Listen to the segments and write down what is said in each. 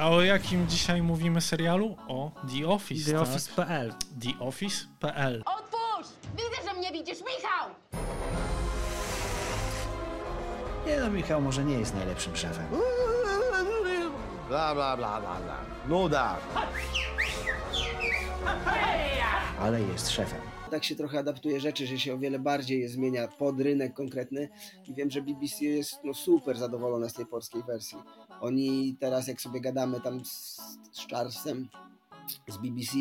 A o jakim dzisiaj mówimy serialu? O The Office. The tak? Office.pl. The Office.pl. Otwórz! Widzę, że mnie widzisz, Michał! Nie no, Michał może nie jest najlepszym szefem. Bla, bla, bla, bla, bla. Nuda. Ale jest szefem. tak się trochę adaptuje rzeczy, że się o wiele bardziej je zmienia pod rynek konkretny i wiem, że BBC jest no, super zadowolona z tej polskiej wersji. Oni teraz jak sobie gadamy tam z, z Charlesem z BBC,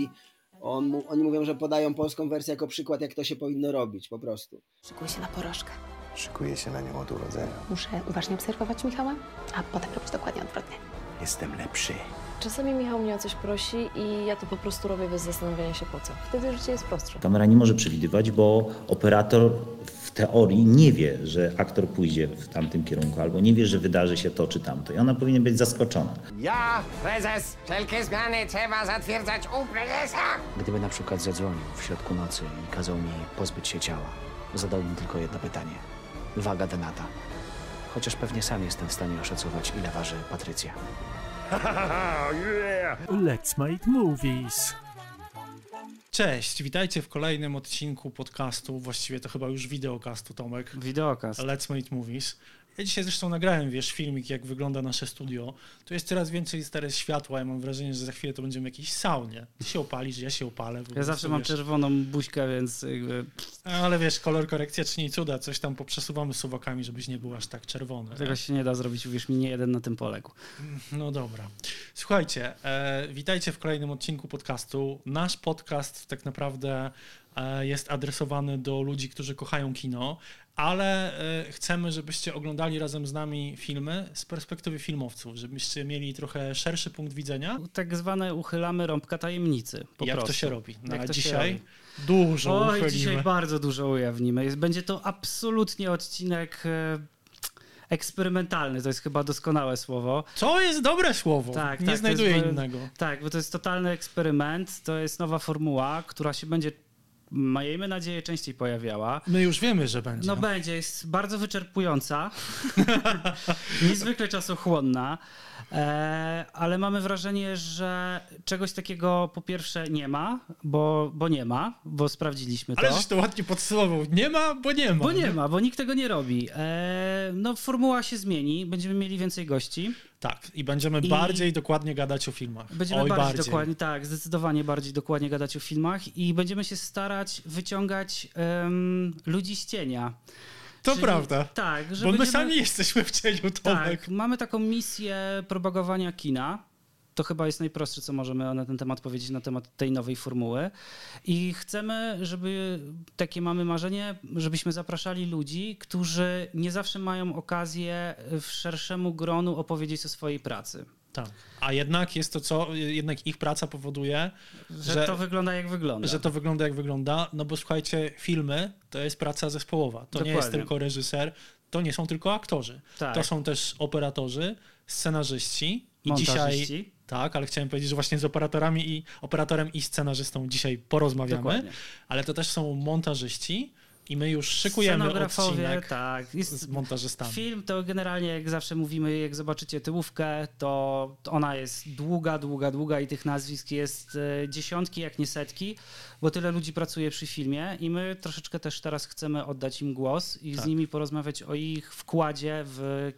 on, oni mówią, że podają polską wersję jako przykład jak to się powinno robić po prostu. Szykuję się na porażkę. Szykuję się na nią od urodzenia. Muszę uważnie obserwować Michała, a potem robić dokładnie odwrotnie. Jestem lepszy. Czasami Michał mnie o coś prosi i ja to po prostu robię bez zastanawiania się po co. Wtedy życie jest prostsze. Kamera nie może przewidywać, bo operator w teorii nie wie, że aktor pójdzie w tamtym kierunku, albo nie wie, że wydarzy się to czy tamto. I ona powinna być zaskoczona. Ja, prezes, wszelkie zmiany trzeba zatwierdzać u prezesa. Gdyby na przykład zadzwonił w środku nocy i kazał mi pozbyć się ciała, zadałbym tylko jedno pytanie. Waga denata. Chociaż pewnie sam jestem w stanie oszacować, ile waży Patrycja. Let's make movies. Cześć, witajcie w kolejnym odcinku podcastu, właściwie to chyba już wideokastu, Tomek. Wideokast. Let's Make Movies. Ja dzisiaj zresztą nagrałem, wiesz, filmik, jak wygląda nasze studio. Tu jest coraz więcej stare światła. Ja mam wrażenie, że za chwilę to będziemy w jakiejś saunie. Ty się opalisz, ja się opalę. Ja zawsze mam wiesz. czerwoną buźkę, więc jakby, Ale wiesz, kolor korekcja czyni cuda. Coś tam poprzesuwamy suwakami, żebyś nie był aż tak czerwony. tego się nie da zrobić, uwierz mi, nie jeden na tym poległ. No dobra. Słuchajcie, e, witajcie w kolejnym odcinku podcastu. Nasz podcast tak naprawdę jest adresowany do ludzi, którzy kochają kino, ale e, chcemy, żebyście oglądali razem z nami filmy z perspektywy filmowców, żebyście mieli trochę szerszy punkt widzenia. Tak zwane uchylamy rąbka tajemnicy. Po jak prostu. to się robi. No, Jak dzisiaj robi. dużo Oj, uchylimy. dzisiaj bardzo dużo ujawnimy. Będzie to absolutnie odcinek e, eksperymentalny, to jest chyba doskonałe słowo. To jest dobre słowo. Tak, Nie tak, znajduję jest- innego. Tak, bo to jest totalny eksperyment, to jest nowa formuła, która się będzie, miejmy nadzieję, częściej pojawiała. My już wiemy, że będzie. No będzie, jest bardzo wyczerpująca, niezwykle czasochłonna, e, ale mamy wrażenie, że czegoś takiego po pierwsze nie ma, bo, bo nie ma, bo sprawdziliśmy to. Ale żeś to ładnie podsumował. Nie ma, bo nie ma. Bo nie ma, bo nikt tego nie robi. E, no formuła się zmieni, będziemy mieli więcej gości. Tak, i będziemy I- bardziej dokładnie gadać o filmach. Będziemy Oj, bardziej, dokładnie, tak, zdecydowanie bardziej dokładnie gadać o filmach i będziemy się starać wyciągać em, ludzi z cienia. To Czyli- prawda. Tak, że Bo my będziemy- sami jesteśmy w cieniu, Tomek. Tak, mamy taką misję propagowania kina. To chyba jest najprostsze, co możemy na ten temat powiedzieć, na temat tej nowej formuły. I chcemy, żeby takie mamy marzenie, żebyśmy zapraszali ludzi, którzy nie zawsze mają okazję w szerszemu gronu opowiedzieć o swojej pracy. Tak. A jednak jest to co, jednak ich praca powoduje, Że, Że- to wygląda jak wygląda. że to wygląda jak wygląda, no bo słuchajcie, filmy to jest praca zespołowa. To nie jest Dokładnie. tylko reżyser, to nie są tylko aktorzy. Tak. To są też operatorzy, scenarzyści i dzisiaj. Tak, ale chciałem powiedzieć, że właśnie z operatorami i operatorem i scenarzystą dzisiaj porozmawiamy, Dokładnie. ale to też są montażyści i my już szykujemy odcinek tak. Jest, z montażystami. Film to generalnie, jak zawsze mówimy, jak zobaczycie tyłówkę, to to ona jest długa, długa, długa i tych nazwisk jest e, dziesiątki, jak nie setki, bo tyle ludzi pracuje przy filmie i my troszeczkę też teraz chcemy oddać im głos i Tak. z nimi porozmawiać o ich wkładzie w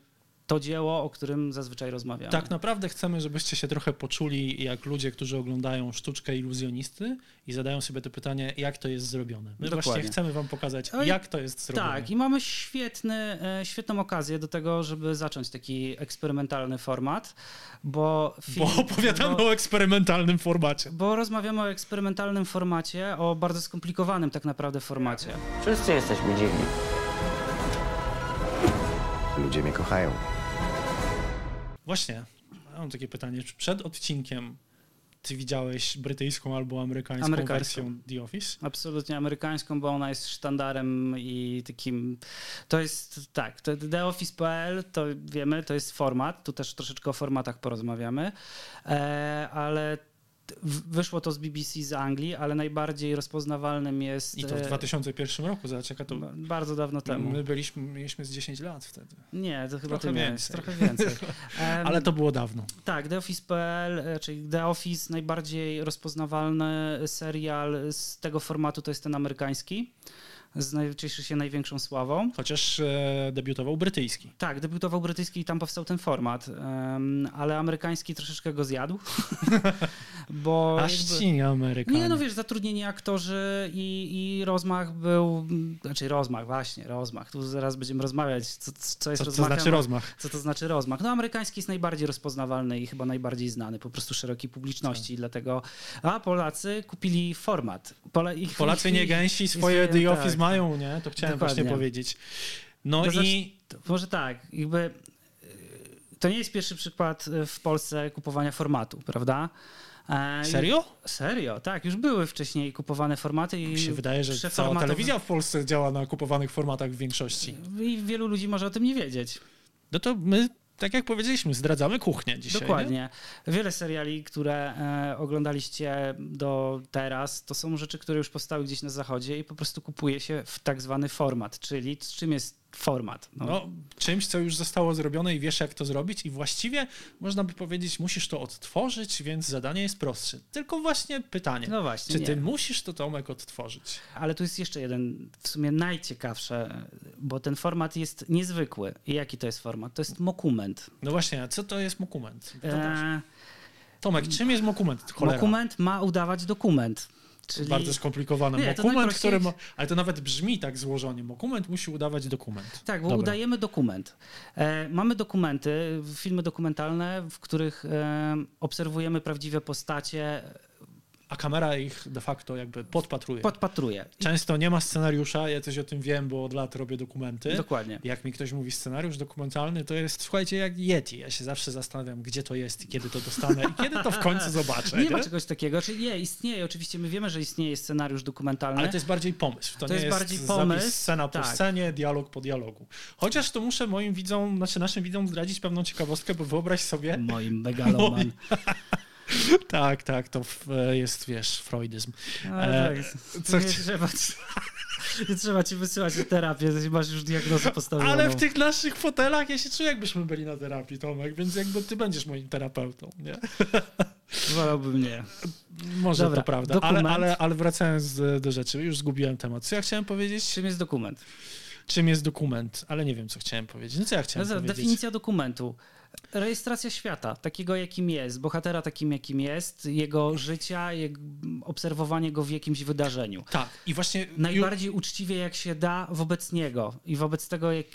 to dzieło, o którym zazwyczaj rozmawiamy. Tak naprawdę chcemy, żebyście się trochę poczuli jak ludzie, którzy oglądają sztuczkę iluzjonisty i zadają sobie to pytanie, jak to jest zrobione. My Dokładnie. właśnie chcemy wam pokazać, Oj, jak to jest zrobione. Tak, i mamy świetny, e, świetną okazję do tego, żeby zacząć taki eksperymentalny format, bo film, Bo opowiadamy bo- o eksperymentalnym formacie. Bo rozmawiamy o eksperymentalnym formacie, o bardzo skomplikowanym tak naprawdę formacie. Wszyscy jesteśmy dziwni. Ludzie mnie kochają. Właśnie, mam takie pytanie. Czy przed odcinkiem ty widziałeś brytyjską albo amerykańską, Amerykańską. wersję The Office? Absolutnie amerykańską, bo ona jest sztandarem i takim. To jest tak, to TheOffice.pl to wiemy, to jest format. Tu też troszeczkę o formatach porozmawiamy, e, ale wyszło to z BBC z Anglii, ale najbardziej rozpoznawalnym jest... I to w e, 2001 roku, zobacz jaka to... Bardzo dawno temu. My byliśmy, mieliśmy z 10 lat wtedy. Nie, to chyba Trochę ty miałeś. więcej. Trochę więcej. Ale to było dawno. Tak, The Office.pl, e, czyli The Office, najbardziej rozpoznawalny serial z tego formatu to jest ten amerykański. Z cieszy się największą sławą. Chociaż e, debiutował brytyjski. Tak, debiutował brytyjski i tam powstał ten format, em, ale amerykański troszeczkę go zjadł. bo Aż jakby- ci nie Amerykanie. Nie, no wiesz, zatrudnieni aktorzy i, i rozmach był, znaczy rozmach, właśnie, rozmach. Tu zaraz będziemy rozmawiać, co, co jest Co to rozmachem. znaczy rozmach? Co to znaczy rozmach? No amerykański jest najbardziej rozpoznawalny i chyba najbardziej znany po prostu szerokiej publiczności, dlatego, a Polacy kupili format. Pole, ich, Polacy ich, nie gęsi, swoje The tak. Mają, nie? To chciałem Dokładnie. właśnie powiedzieć. No To i... Może tak, jakby y, to nie jest pierwszy przykład y, w Polsce kupowania formatu, prawda? E, Serio? Serio, tak. Już były wcześniej kupowane formaty i Mi się wydaje, że cała telewizja w Polsce działa na kupowanych formatach w większości. I wielu ludzi może o tym nie wiedzieć. No to my, tak jak powiedzieliśmy, zdradzamy kuchnię dzisiaj. Dokładnie. Wiele seriali, które e, oglądaliście do teraz, to są rzeczy, które już powstały gdzieś na zachodzie i po prostu kupuje się w tak zwany format. Czyli czym jest format? Nie? No, czymś, co już zostało zrobione i wiesz, jak to zrobić, i właściwie można by powiedzieć, musisz to odtworzyć, więc zadanie jest prostsze. Tylko właśnie pytanie, No właśnie, czy ty nie. musisz to Tomek odtworzyć? Ale tu jest jeszcze jeden, w sumie najciekawsze, bo ten format jest niezwykły. I jaki to jest format? To jest mokument. No właśnie, a co to jest mokument? E, Tomek, czym jest mokument? Cholera. mokument ma udawać dokument. Czyli... Bardzo skomplikowane. Nie, to Mokument, najprościej- który. Ma... Ale to nawet brzmi tak złożonie. Mokument musi udawać dokument. Tak, bo Dobra. udajemy dokument. E, mamy dokumenty, filmy dokumentalne, w których e, obserwujemy prawdziwe postacie, A kamera ich de facto jakby podpatruje. podpatruje. Często nie ma scenariusza, ja coś o tym wiem, bo od lat robię dokumenty. Dokładnie. Jak mi ktoś mówi scenariusz dokumentalny, to jest, słuchajcie, jak Yeti. Ja się zawsze zastanawiam, gdzie to jest i kiedy to dostanę i kiedy to w końcu zobaczę. Nie Nie, ma czegoś takiego. Czyli nie, istnieje, oczywiście my wiemy, że istnieje scenariusz dokumentalny. Ale to jest bardziej pomysł. To, To nie jest jest, bardziej pomysł, scena po tak. scenie, dialog po dialogu. Chociaż to muszę moim widzom, znaczy naszym widzom zdradzić pewną ciekawostkę, bo wyobraź sobie... Moim megaloman. tak, tak, to jest, wiesz, freudyzm. Ale E, tak, co nie, chci- trzeba, ci- nie trzeba ci wysyłać na terapię, masz już diagnozę postawioną. Ale w tych naszych fotelach ja się czuję, jakbyśmy byli na terapii, Tomek, więc jakby ty będziesz moim terapeutą, nie? Wolałbym nie. Może Dobra, to prawda, ale, dokument. ale, ale wracając do, rzeczy, już zgubiłem temat. Co ja chciałem powiedzieć? Czym jest dokument? Czym jest dokument? Ale nie wiem, co chciałem powiedzieć. No co ja chciałem Zaraz, powiedzieć? Definicja dokumentu. Rejestracja świata, takiego jakim jest, bohatera takim jakim jest, jego życia, jego, obserwowanie go w jakimś wydarzeniu. Tak, i właśnie... Najbardziej uczciwie jak się da wobec niego i wobec tego jak...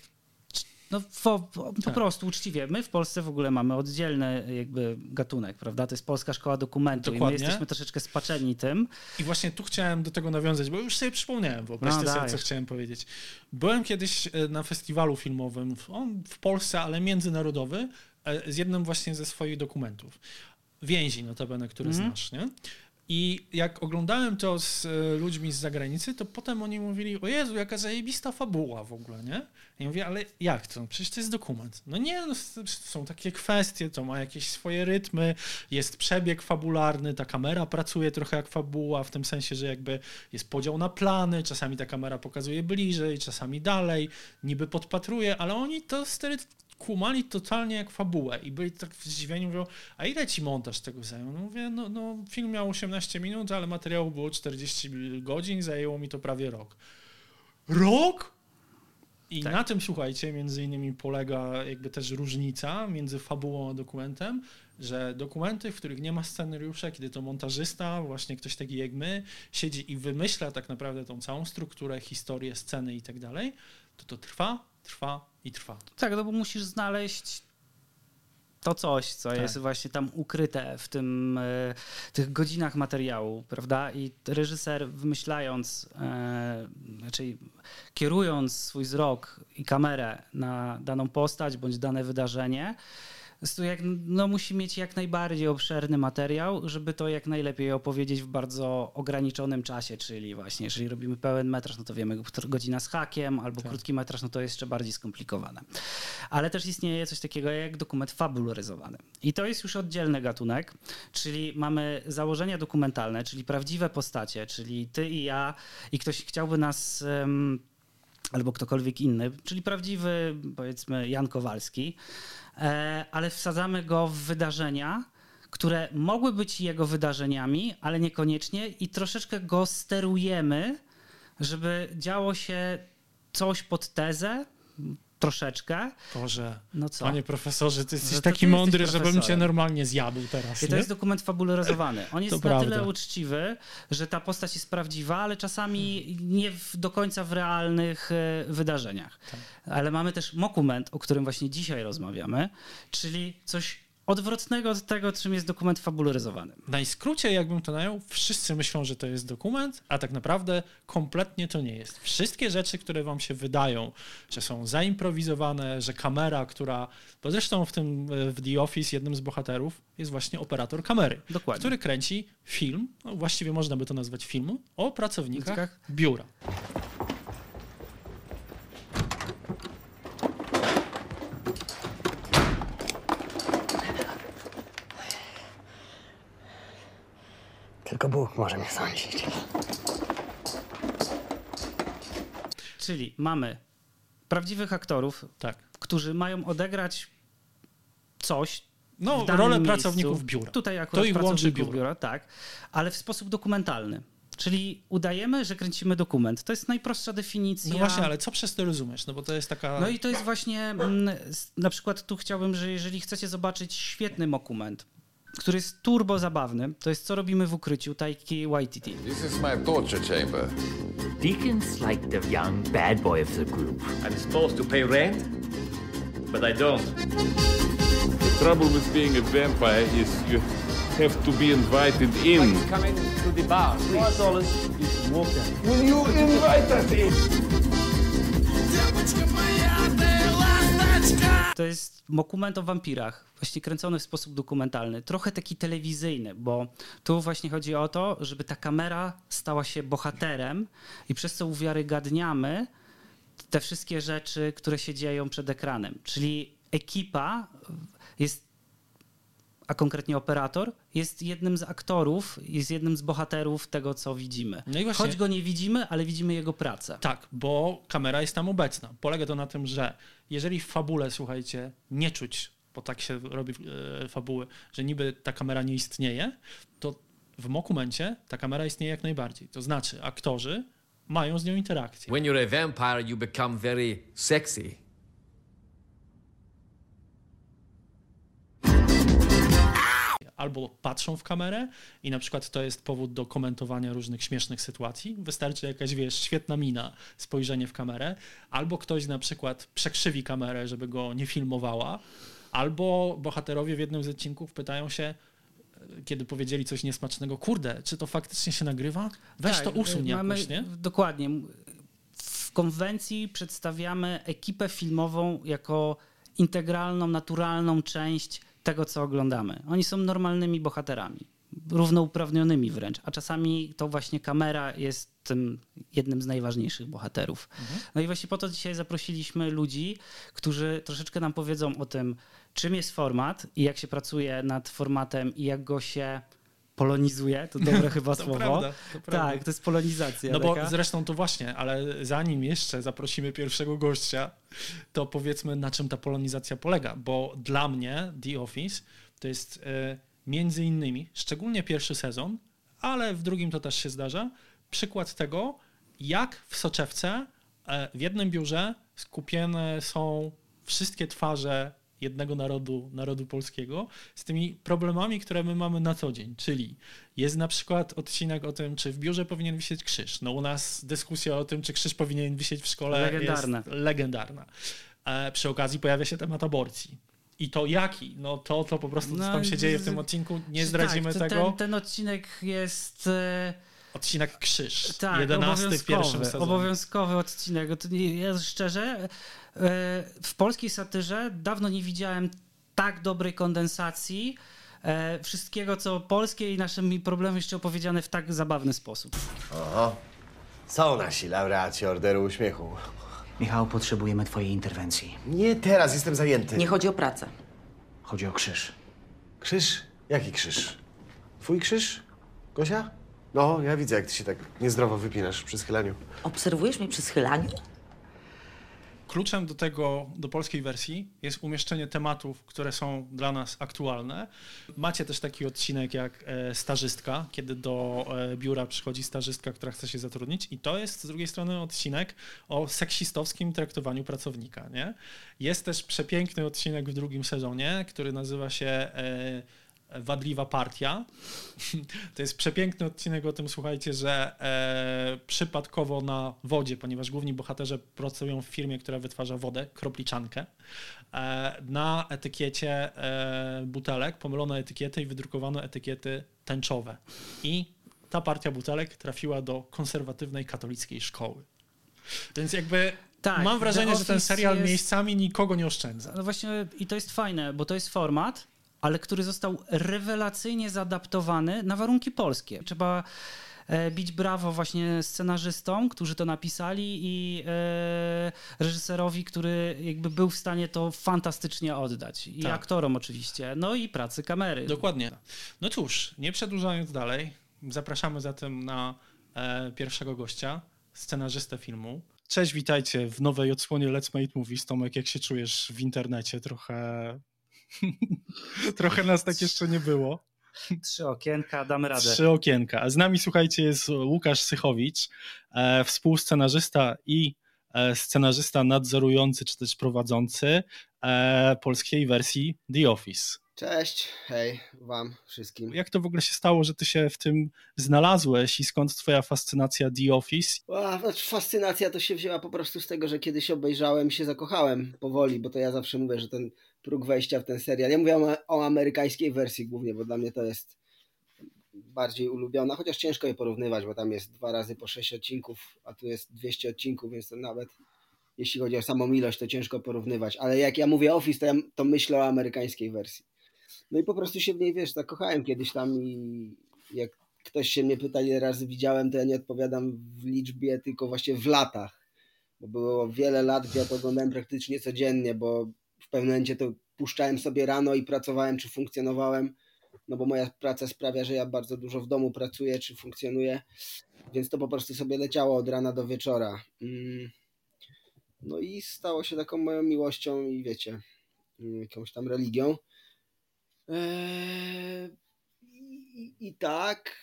No po, po, po Tak. prostu uczciwie. My w Polsce w ogóle mamy oddzielny jakby gatunek, prawda? To jest Polska Szkoła Dokumentu i my Dokładnie. jesteśmy troszeczkę spaczeni tym. I właśnie tu chciałem do tego nawiązać, bo już sobie przypomniałem, wyobraźcie No, sobie, co chciałem powiedzieć. Byłem kiedyś e, na festiwalu filmowym, w- on w Polsce, ale międzynarodowy, e, z jednym właśnie ze swoich dokumentów. Więzi notabene, które Mhm. znasz, nie? I jak oglądałem to z e, ludźmi z zagranicy, to potem oni mówili, o Jezu, jaka zajebista fabuła w ogóle, nie? Ja mówię, ale jak to? Przecież to jest dokument. No nie, no, są takie kwestie, to ma jakieś swoje rytmy, jest przebieg fabularny, ta kamera pracuje trochę jak fabuła, w tym sensie, że jakby jest podział na plany, czasami ta kamera pokazuje bliżej, czasami dalej, niby podpatruje, ale oni to kumali totalnie jak fabułę i byli tak zdziwieni, mówią, a ile ci montaż tego zajął? No mówię, no, no film miał 18 minut, ale materiału było 40 godzin, zajęło mi to prawie rok. Rok? I Tak. na tym, słuchajcie, między innymi polega jakby też różnica między fabułą a dokumentem, że dokumenty, w których nie ma scenariusza, kiedy to montażysta, właśnie ktoś taki jak my, siedzi i wymyśla tak naprawdę tą całą strukturę, historię, sceny i tak dalej, to to trwa, trwa i trwa. Tak, no bo musisz znaleźć to coś, co Tak. jest właśnie tam ukryte w tym, e, tych godzinach materiału, prawda? I reżyser wymyślając, e, znaczy kierując swój wzrok i kamerę na daną postać bądź dane wydarzenie, jak, no, musi mieć jak najbardziej obszerny materiał, żeby to jak najlepiej opowiedzieć w bardzo ograniczonym czasie, czyli właśnie jeżeli robimy pełen metraż, no to wiemy godzina z hakiem, albo tak. krótki metraż, no to jest jeszcze bardziej skomplikowane. Ale też istnieje coś takiego jak dokument fabularyzowany. I to jest już oddzielny gatunek, czyli mamy założenia dokumentalne, czyli prawdziwe postacie, czyli ty i ja i ktoś chciałby nas... Um, albo ktokolwiek inny, czyli prawdziwy, powiedzmy, Jan Kowalski, e, ale wsadzamy go w wydarzenia, które mogły być jego wydarzeniami, ale niekoniecznie i troszeczkę go sterujemy, żeby działo się coś pod tezę, troszeczkę. Boże, no co? panie profesorze, ty jesteś no taki mądry, jesteś żebym cię normalnie zjadł teraz. I to jest dokument fabularyzowany. On jest to na prawda. tyle uczciwy, że ta postać jest prawdziwa, ale czasami nie w, do końca w realnych e, wydarzeniach. Tak. Ale mamy też dokument, o którym właśnie dzisiaj rozmawiamy, czyli coś odwrotnego od tego, czym jest dokument fabularyzowany. Najskrócie, jakbym to najął, wszyscy myślą, że to jest dokument, a tak naprawdę kompletnie to nie jest. Wszystkie rzeczy, które wam się wydają, że są zaimprowizowane, że kamera, która, bo zresztą w tym w The Office jednym z bohaterów jest właśnie operator kamery, Dokładnie. który kręci film, no właściwie można by to nazwać filmem, o pracownikach biura. Tylko Bóg może mnie sądzić. Czyli mamy prawdziwych aktorów, tak. którzy mają odegrać coś. No, rolę miejscu. pracowników biura. Tutaj akurat to ich biura. biura, tak, ale w sposób dokumentalny. Czyli udajemy, że kręcimy dokument. To jest najprostsza definicja. No właśnie, ale co przez to rozumiesz? No bo to jest taka. No i to jest właśnie. Mm, na przykład tu chciałbym, że jeżeli chcecie zobaczyć świetny dokument, który jest turbo zabawny. To jest co robimy w ukryciu Taiki Waititi. This is my torture chamber. Deacon's like the young bad boy of the group. I'm supposed to pay rent, but I don't. The trouble with being a vampire is you have to be invited in. Come in to the bar, please. Four dollars is walker. Will you invite us in? To jest dokument o wampirach, właśnie kręcony w sposób dokumentalny, trochę taki telewizyjny, bo tu właśnie chodzi o to, żeby ta kamera stała się bohaterem i przez co uwiarygadniamy te wszystkie rzeczy, które się dzieją przed ekranem. Czyli ekipa jest a konkretnie operator, jest jednym z aktorów, jest jednym z bohaterów tego, co widzimy. No właśnie, Choć go nie widzimy, ale widzimy jego pracę. Tak, bo kamera jest tam obecna. Polega to na tym, że jeżeli w fabule, słuchajcie, nie czuć, bo tak się robi e, fabuły, że niby ta kamera nie istnieje, to w dokumencie ta kamera istnieje jak najbardziej. To znaczy, aktorzy mają z nią interakcję. When you're a vampire, you become very sexy. Albo patrzą w kamerę i na przykład to jest powód do komentowania różnych śmiesznych sytuacji. Wystarczy jakaś, wiesz, świetna mina, spojrzenie w kamerę, albo ktoś na przykład przekrzywi kamerę, żeby go nie filmowała, albo bohaterowie w jednym z odcinków pytają się, kiedy powiedzieli coś niesmacznego, kurde, czy to faktycznie się nagrywa? Weź tak, to usuń mamy, jakoś, nie? Dokładnie. W konwencji przedstawiamy ekipę filmową jako integralną, naturalną część tego, co oglądamy. Oni są normalnymi bohaterami, równouprawnionymi wręcz, a czasami to właśnie kamera jest tym jednym z najważniejszych bohaterów. Mhm. No i właśnie po to dzisiaj zaprosiliśmy ludzi, którzy troszeczkę nam powiedzą o tym, czym jest format i jak się pracuje nad formatem i jak go się polonizuje, to dobre chyba to słowo. Prawda, to prawda. Tak, to jest polonizacja. No taka. bo zresztą to właśnie, ale zanim jeszcze zaprosimy pierwszego gościa, to powiedzmy na czym ta polonizacja polega, bo dla mnie The Office to jest e, między innymi, szczególnie pierwszy sezon, ale w drugim to też się zdarza, przykład tego, jak w soczewce e, w jednym biurze skupione są wszystkie twarze jednego narodu, narodu polskiego, z tymi problemami, które my mamy na co dzień. Czyli jest na przykład odcinek o tym, czy w biurze powinien wisieć krzyż. No u nas dyskusja o tym, czy krzyż powinien wisieć w szkole legendarna. jest legendarna. E, przy okazji pojawia się temat aborcji. I to jaki? No to, to po prostu, co no, tam się dzieje w tym odcinku, nie zdradzimy tak, tego. Ten, ten odcinek jest... E, odcinek Krzyż. Tak, 11 w pierwszym sezonie. Obowiązkowy odcinek. Ja szczerze, w polskiej satyrze dawno nie widziałem tak dobrej kondensacji e, wszystkiego, co polskie i naszymi problemami jeszcze opowiedziane w tak zabawny sposób. Oho. Są nasi laureaci Orderu Uśmiechu. Michał, potrzebujemy twojej interwencji. Nie teraz, jestem zajęty. Nie chodzi o pracę. Chodzi o krzyż. Krzyż? Jaki krzyż? Twój krzyż? Gosia? No, ja widzę, jak ty się tak niezdrowo wypinasz przy schylaniu. Obserwujesz mnie przy schylaniu? Kluczem do tego, do polskiej wersji jest umieszczenie tematów, które są dla nas aktualne. Macie też taki odcinek jak e, stażystka, kiedy do e, biura przychodzi stażystka, która chce się zatrudnić i to jest z drugiej strony odcinek o seksistowskim traktowaniu pracownika. Nie? Jest też przepiękny odcinek w drugim sezonie, który nazywa się e, Wadliwa Partia. To jest przepiękny odcinek o tym, słuchajcie, że e, przypadkowo na wodzie, ponieważ główni bohaterzy pracują w firmie, która wytwarza wodę, kropliczankę, e, na etykiecie e, butelek pomylono etykiety i wydrukowano etykiety tęczowe. I ta partia butelek trafiła do konserwatywnej katolickiej szkoły. Więc jakby Tak, mam wrażenie, że ten serial jest- miejscami nikogo nie oszczędza. No właśnie i to jest fajne, bo to jest format, ale który został rewelacyjnie zaadaptowany na warunki polskie. Trzeba e, bić brawo właśnie scenarzystom, którzy to napisali i e, reżyserowi, który jakby był w stanie to fantastycznie oddać. I Tak. aktorom oczywiście. No i pracy kamery. Dokładnie. No cóż, nie przedłużając dalej, zapraszamy zatem na e, pierwszego gościa, scenarzystę filmu. Cześć, witajcie w nowej odsłonie Let's Make Movies. Tomek, jak się czujesz w internecie? Trochę... Trochę nas tak jeszcze nie było. Trzy okienka, damy radę. Trzy okienka. A z nami, słuchajcie, jest Łukasz Sychowicz, e, współscenarzysta i e, scenarzysta nadzorujący, czy też prowadzący e, polskiej wersji The Office. Cześć, hej wam wszystkim. Jak to w ogóle się stało, że ty się w tym znalazłeś i skąd twoja fascynacja The Office? A, znaczy fascynacja to się wzięła po prostu z tego, że kiedyś obejrzałem i się zakochałem powoli, bo to ja zawsze mówię, że ten próg wejścia w ten serial. Ja mówię o, amerykańskiej wersji głównie, bo dla mnie to jest bardziej ulubiona, chociaż ciężko je porównywać, bo tam jest dwa razy po sześć odcinków, a tu jest 200 odcinków, więc to nawet jeśli chodzi o samą ilość, to ciężko porównywać. Ale jak ja mówię Office, to, ja, to myślę o amerykańskiej wersji. No i po prostu się w niej, wiesz, zakochałem kiedyś tam i jak ktoś się mnie pyta, ile razy widziałem, to ja nie odpowiadam w liczbie, tylko właśnie w latach. Bo było wiele lat, gdzie ja to oglądałem praktycznie codziennie, bo w pewnym momencie to puszczałem sobie rano i pracowałem, czy funkcjonowałem, no bo moja praca sprawia, że ja bardzo dużo w domu pracuję, czy funkcjonuję, więc to po prostu sobie leciało od rana do wieczora. Mm. No i stało się taką moją miłością i wiecie, jakąś tam religią. Eee, i, I tak,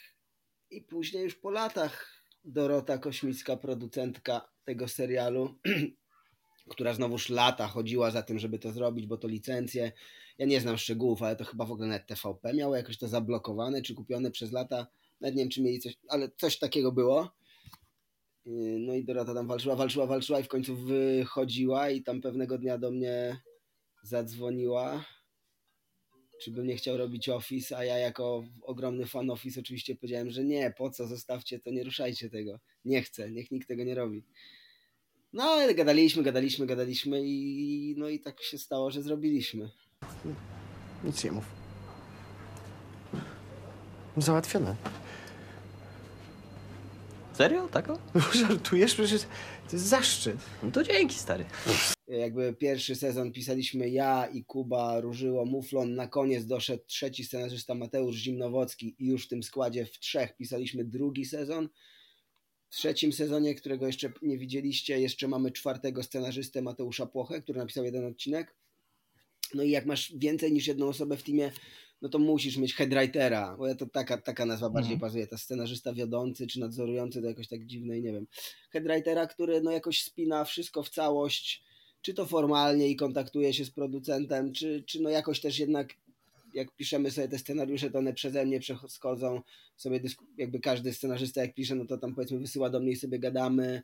i później już po latach Dorota Kośmicka, producentka tego serialu, która znowuż lata chodziła za tym, żeby to zrobić, bo to licencje. Ja nie znam szczegółów, ale to chyba w ogóle nawet TVP miało jakoś to zablokowane, czy kupione przez lata. Nawet nie wiem, czy mieli coś, ale coś takiego było. Yy, No i Dorota tam walczyła, walczyła, walczyła i w końcu wychodziła i tam pewnego dnia do mnie zadzwoniła czy bym nie chciał robić Office, a ja jako ogromny fan Office oczywiście powiedziałem, że nie, po co, zostawcie to, nie ruszajcie tego, nie chcę, niech nikt tego nie robi. No ale gadaliśmy, gadaliśmy, gadaliśmy i no i tak się stało, że zrobiliśmy. Nic nie mów. Załatwione. Serio? Tako? Żartujesz? Przecież to jest zaszczyt. No to dzięki, stary. Jakby pierwszy sezon pisaliśmy ja i Kuba Różyło Muflon, na koniec doszedł trzeci scenarzysta Mateusz Zimnowocki i już w tym składzie w trzech pisaliśmy drugi sezon. W trzecim sezonie, którego jeszcze nie widzieliście, jeszcze mamy czwartego scenarzystę Mateusza Płochę, który napisał jeden odcinek. No i jak masz więcej niż jedną osobę w teamie, no to musisz mieć headwritera, bo ja to taka, taka nazwa bardziej Mhm. pasuje, ta scenarzysta wiodący czy nadzorujący to jakoś tak dziwne i nie wiem. Headwritera, który no jakoś spina wszystko w całość, czy to formalnie i kontaktuje się z producentem, czy, czy no jakoś też jednak jak piszemy sobie te scenariusze, to one przeze mnie przechodzą sobie, jakby każdy scenarzysta jak pisze, no to tam powiedzmy wysyła do mnie i sobie gadamy,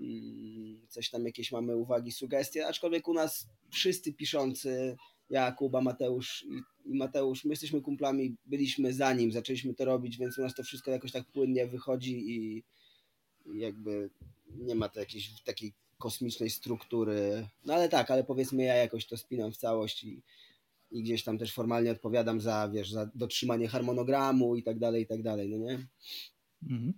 mm, coś tam jakieś mamy uwagi, sugestie, aczkolwiek u nas wszyscy piszący, ja, Kuba, Mateusz i, Mateusz, my jesteśmy kumplami, byliśmy zanim zaczęliśmy to robić, więc u nas to wszystko jakoś tak płynnie wychodzi i jakby nie ma to jakiejś takiej kosmicznej struktury. No ale tak, ale powiedzmy ja jakoś to spinam w całość i i gdzieś tam też formalnie odpowiadam za, wiesz, za dotrzymanie harmonogramu i tak dalej, i tak dalej, no nie? Mhm.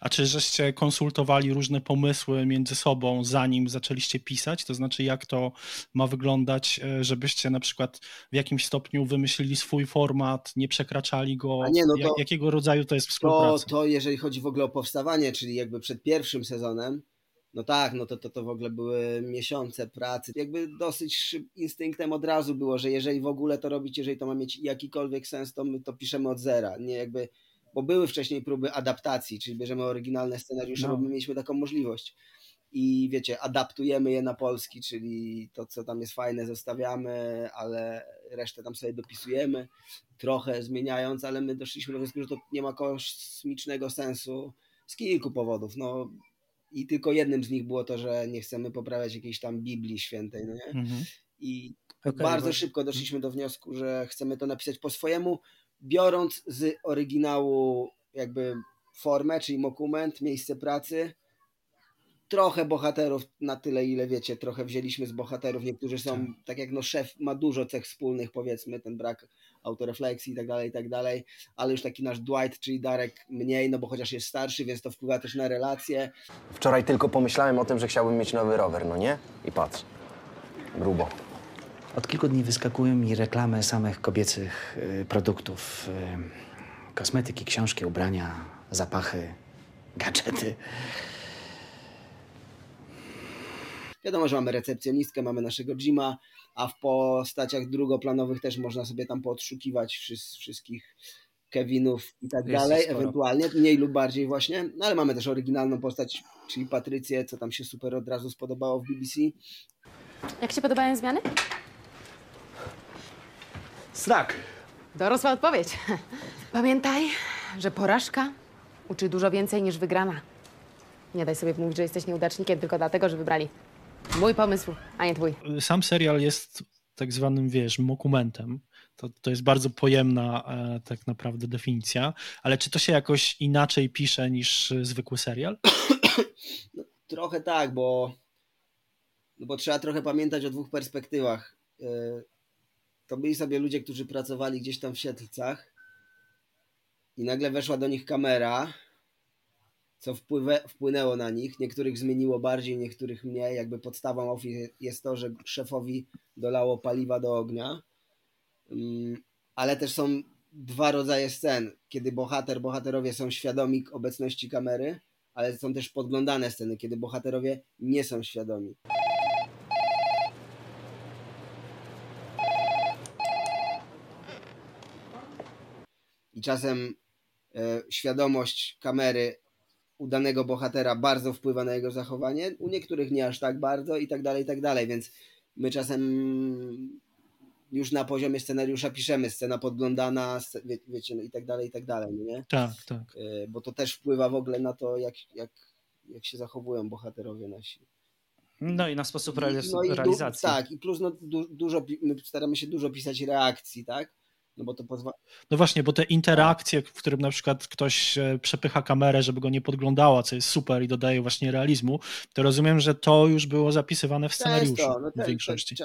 A czy żeście konsultowali różne pomysły między sobą, zanim zaczęliście pisać? To znaczy, jak to ma wyglądać, e, żebyście na przykład w jakimś stopniu wymyślili swój format, nie przekraczali go? A nie, no to, jakiego rodzaju to jest współpraca? To, to jeżeli chodzi w ogóle o powstawanie, czyli jakby przed pierwszym sezonem, no tak, no to, to, to w ogóle były miesiące pracy. Jakby dosyć instynktem od razu było, że jeżeli w ogóle to robić, jeżeli to ma mieć jakikolwiek sens, to my to piszemy od zera. Nie jakby bo były wcześniej próby adaptacji, czyli bierzemy oryginalne scenariusze, no. bo my mieliśmy taką możliwość. I wiecie, adaptujemy je na polski, czyli to, co tam jest fajne, zostawiamy, ale resztę tam sobie dopisujemy, trochę zmieniając, ale my doszliśmy do wniosku, że to nie ma kosmicznego sensu z kilku powodów. No, I tylko jednym z nich było to, że nie chcemy poprawiać jakiejś tam Biblii Świętej, no nie? Mhm. I okay, bardzo szybko doszliśmy do wniosku, że chcemy to napisać po swojemu, biorąc z oryginału jakby formę, czyli dokument, miejsce pracy, trochę bohaterów na tyle, ile wiecie, trochę wzięliśmy z bohaterów. Niektórzy są, tak, tak jak no szef ma dużo cech wspólnych, powiedzmy, ten brak autorefleksji i tak dalej, i tak dalej, ale już taki nasz Dwight, czyli Darek mniej, no bo chociaż jest starszy, więc to wpływa też na relacje. Wczoraj tylko pomyślałem o tym, że chciałbym mieć nowy rower, no nie? I patrz, grubo. Od kilku dni wyskakują mi reklamy samych kobiecych y, produktów. Y, kosmetyki, książki, ubrania, zapachy, gadżety. Wiadomo, że mamy recepcjonistkę, mamy naszego Jima, a w postaciach drugoplanowych też można sobie tam podszukiwać wszystkich Kevinów i tak Jest dalej, ewentualnie, mniej lub bardziej właśnie, no ale mamy też oryginalną postać, czyli Patrycję, co tam się super od razu spodobało w BBC. Jak się podobają zmiany? Snak. Dorosła odpowiedź. Pamiętaj, że porażka uczy dużo więcej niż wygrana. Nie daj sobie mówić, że jesteś nieudacznikiem tylko dlatego, że wybrali mój pomysł, a nie twój. Sam serial jest tak zwanym, wiesz, mokumentem. To, to jest bardzo pojemna e, tak naprawdę definicja, ale czy to się jakoś inaczej pisze niż zwykły serial? No, trochę tak, bo, no bo trzeba trochę pamiętać o dwóch perspektywach. E, to byli sobie ludzie, którzy pracowali gdzieś tam w Siedlcach i nagle weszła do nich kamera, co wpłynęło na nich. Niektórych zmieniło bardziej, niektórych mniej. Jakby podstawą Office jest to, że szefowi dolało paliwa do ognia. Um, ale też są dwa rodzaje scen, kiedy bohater, bohaterowie są świadomi obecności kamery, ale są też podglądane sceny, kiedy bohaterowie nie są świadomi. i czasem e, świadomość kamery u danego bohatera bardzo wpływa na jego zachowanie, u niektórych nie aż tak bardzo i tak dalej, i tak dalej, więc my czasem już na poziomie scenariusza piszemy scena podglądana, wie, wiecie, no i tak dalej, i tak dalej, no nie? Tak, tak. E, bo to też wpływa w ogóle na to, jak, jak, jak się zachowują bohaterowie nasi. No i na sposób realiz no i realizacji. tak, i plus no, du dużo, my staramy się dużo pisać reakcji, tak? No bo to pozwala. No właśnie, bo te interakcje, w którym na przykład ktoś e, przepycha kamerę, żeby go nie podglądała, co jest super i dodaje właśnie realizmu, to rozumiem, że to już było zapisywane w scenariuszu często, no w większości.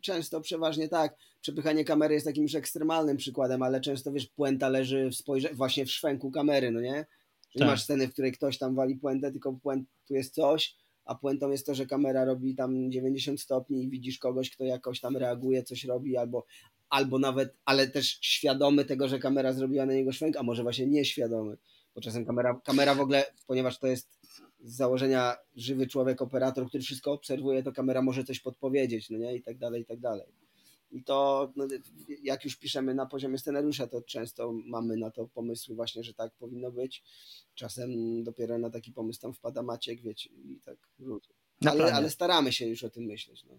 często, przeważnie tak. Przepychanie kamery jest takim już ekstremalnym przykładem, ale często wiesz, puenta leży w spojrze- właśnie w szwęku kamery, no nie? Nie tak. masz sceny, w której ktoś tam wali puentę, tylko puent, tu jest coś, a puentą jest to, że kamera robi tam 90 stopni i widzisz kogoś, kto jakoś tam reaguje, coś robi, albo, albo nawet, ale też świadomy tego, że kamera zrobiła na niego szwęk, a może właśnie nieświadomy, bo czasem kamera, kamera w ogóle, ponieważ to jest z założenia żywy człowiek, operator, który wszystko obserwuje, to kamera może coś podpowiedzieć, no nie, i tak dalej, i tak dalej. I to, no, jak już piszemy na poziomie scenariusza, to często mamy na to pomysły właśnie, że tak powinno być. Czasem dopiero na taki pomysł tam wpada Maciek, wiecie, i tak Ale, ale staramy się już o tym myśleć. No.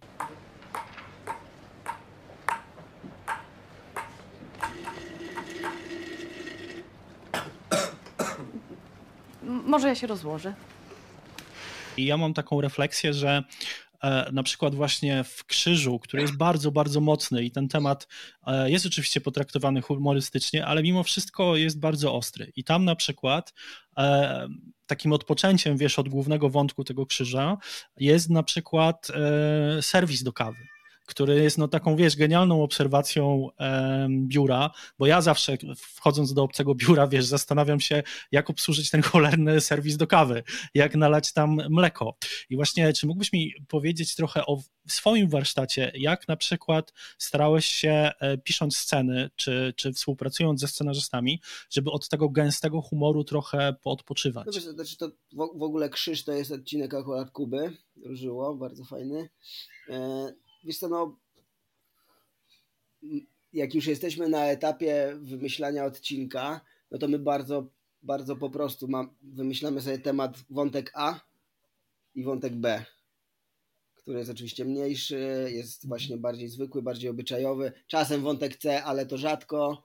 Może ja się rozłożę. I ja mam taką refleksję, że e, na przykład właśnie w Krzyżu, który jest bardzo, bardzo mocny i ten temat e, jest oczywiście potraktowany humorystycznie, ale mimo wszystko jest bardzo ostry. I tam na przykład e, takim odpoczęciem, wiesz, od głównego wątku tego Krzyża jest na przykład serwis do kawy który jest no taką, wiesz, genialną obserwacją em, biura, bo ja zawsze wchodząc do obcego biura, wiesz, zastanawiam się, jak obsłużyć ten cholerny serwis do kawy, jak nalać tam mleko. I właśnie, czy mógłbyś mi powiedzieć trochę o swoim warsztacie, jak na przykład starałeś się, e, pisząc sceny, czy, czy współpracując ze scenarzystami, żeby od tego gęstego humoru trochę poodpoczywać? No wiesz, to znaczy to w, w ogóle Krzyż to jest odcinek akurat Kuby, żyło, bardzo fajny. E, wiesz co, no jak już jesteśmy na etapie wymyślania odcinka, no to my bardzo, bardzo po prostu mam, wymyślamy sobie temat wątek A i wątek B, który jest oczywiście mniejszy, jest właśnie bardziej zwykły, bardziej obyczajowy. Czasem wątek C, ale to rzadko,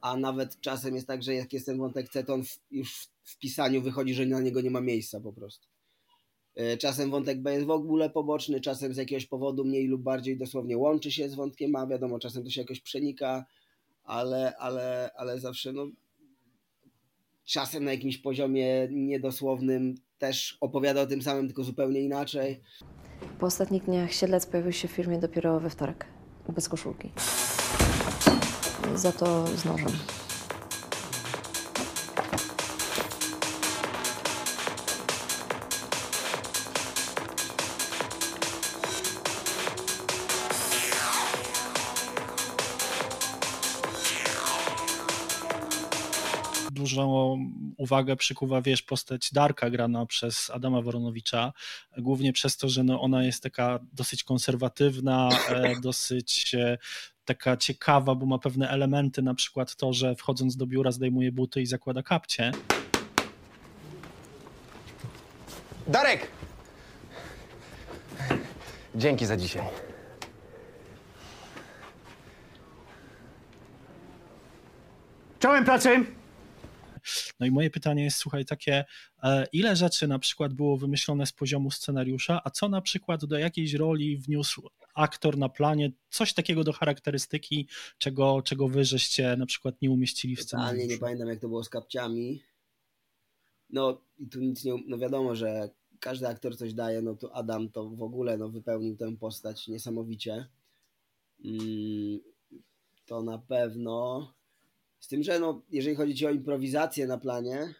a nawet czasem jest tak, że jak jest ten wątek C, to on w, już w pisaniu wychodzi, że na niego nie ma miejsca po prostu. E, czasem wątek B jest w ogóle poboczny, czasem z jakiegoś powodu mniej lub bardziej dosłownie łączy się z wątkiem A, wiadomo, czasem to się jakoś przenika, ale, ale, ale zawsze no, czasem na jakimś poziomie niedosłownym też opowiada o tym samym, tylko zupełnie inaczej. Po ostatnich dniach Siedlec pojawił się w firmie dopiero we wtorek, bez koszulki. Za to z nożem. Uwagę przykuwa, wiesz, postać Darka grana przez Adama Woronowicza, głównie przez to, że no ona jest taka dosyć konserwatywna, e, dosyć e, taka ciekawa, bo ma pewne elementy, na przykład to, że wchodząc do biura zdejmuje buty i zakłada kapcie. Darek! Dzięki za dzisiaj. Czołem pracy! No i moje pytanie jest, słuchaj, takie, e, ile rzeczy na przykład było wymyślone z poziomu scenariusza, a co na przykład do jakiejś roli wniósł aktor na planie, coś takiego do charakterystyki, czego, czego wy żeście na przykład nie umieścili w scenariuszu? Totalnie nie pamiętam, jak to było z kapciami. No i tu nic nie, no wiadomo, że każdy aktor coś daje, no to Adam to w ogóle no, wypełnił tę postać niesamowicie. Mm, to na pewno. Z tym, że no, jeżeli chodzi ci o improwizację na planie,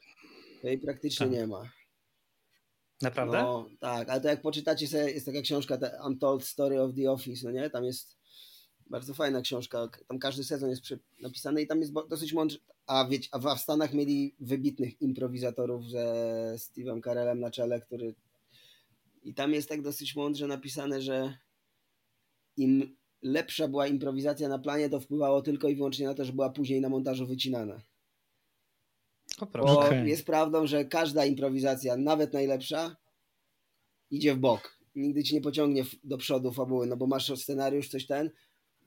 to jej praktycznie Tak. nie ma. Naprawdę? No, tak, ale to jak poczytacie sobie, jest taka książka The Untold Story of the Office, no nie? Tam jest bardzo fajna książka, tam każdy sezon jest napisany i tam jest dosyć mądrze, a wiecie, a w, a w Stanach mieli wybitnych improwizatorów ze Steve'em Carellem na czele, który i tam jest tak dosyć mądrze napisane, że im lepsza była improwizacja na planie, to wpływało tylko i wyłącznie na to, że była później na montażu wycinana. O, Bo proszę. jest prawdą, że każda improwizacja, nawet najlepsza, idzie w bok. Nigdy ci nie pociągnie do przodu fabuły, no bo masz scenariusz, coś ten,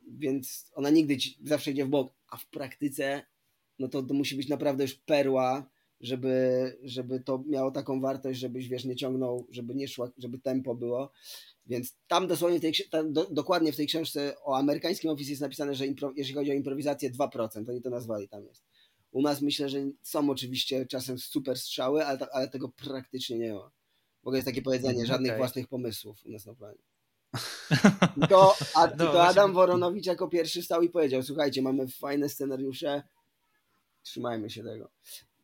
więc ona nigdy ci zawsze idzie w bok. A w praktyce, no to, to musi być naprawdę już perła, żeby, żeby to miało taką wartość, żebyś wiesz, nie ciągnął, żeby nie szła, żeby tempo było. Więc tam dosłownie tej, tam do, dokładnie w tej książce o amerykańskim Office jest napisane, że impro, jeżeli chodzi o improwizację 2%, oni to nazwali tam jest. U nas myślę, że są oczywiście czasem super strzały, ale, ale tego praktycznie nie ma. W ogóle jest takie powiedzenie, Mhm, żadnych okej. własnych pomysłów u nas na planie. To, a, No, to Adam Woronowicz jako pierwszy stał i powiedział, słuchajcie, mamy fajne scenariusze, trzymajmy się tego.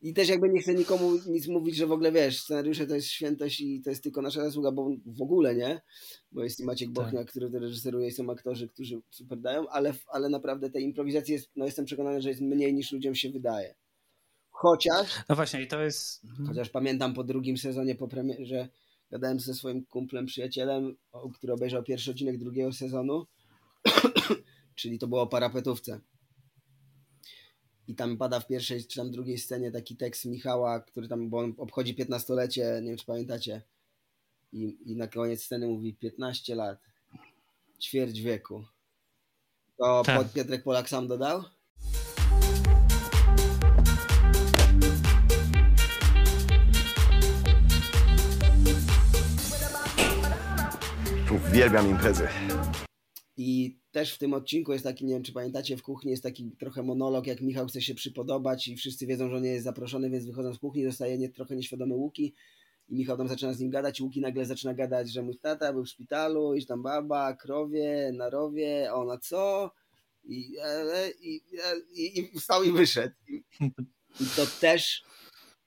I też jakby nie chcę nikomu nic mówić, że w ogóle wiesz, scenariusze to jest świętość i to jest tylko nasza zasługa, bo w ogóle nie, bo jest i Maciek Tak. Bochniak, który to reżyseruje i są aktorzy, którzy super dają, ale, ale naprawdę tej improwizacji jest, no jestem przekonany, że jest mniej niż ludziom się wydaje. Chociaż, No właśnie, i to jest. chociaż pamiętam po drugim sezonie, po premierze, gadałem ze swoim kumplem, przyjacielem, który obejrzał pierwszy odcinek drugiego sezonu, czyli to było o parapetówce. I tam pada w pierwszej czy tam drugiej scenie taki tekst Michała, który tam, bo on obchodzi 15-lecie, nie wiem czy pamiętacie. I, I na koniec sceny mówi 15 lat, ćwierć wieku. To Tak. pod Piotrek Polak sam dodał? Uwielbiam imprezy. I też w tym odcinku jest taki, nie wiem czy pamiętacie, w kuchni jest taki trochę monolog, jak Michał chce się przypodobać i wszyscy wiedzą, że nie jest zaproszony, więc wychodząc z kuchni dostaje nie, trochę nieświadome łuki i Michał tam zaczyna z nim gadać Łuki nagle zaczyna gadać, że mój tata był w szpitalu i że tam baba, krowie, na rowie, a ona co? I, e, i, e, i, i wstał i wyszedł. I to też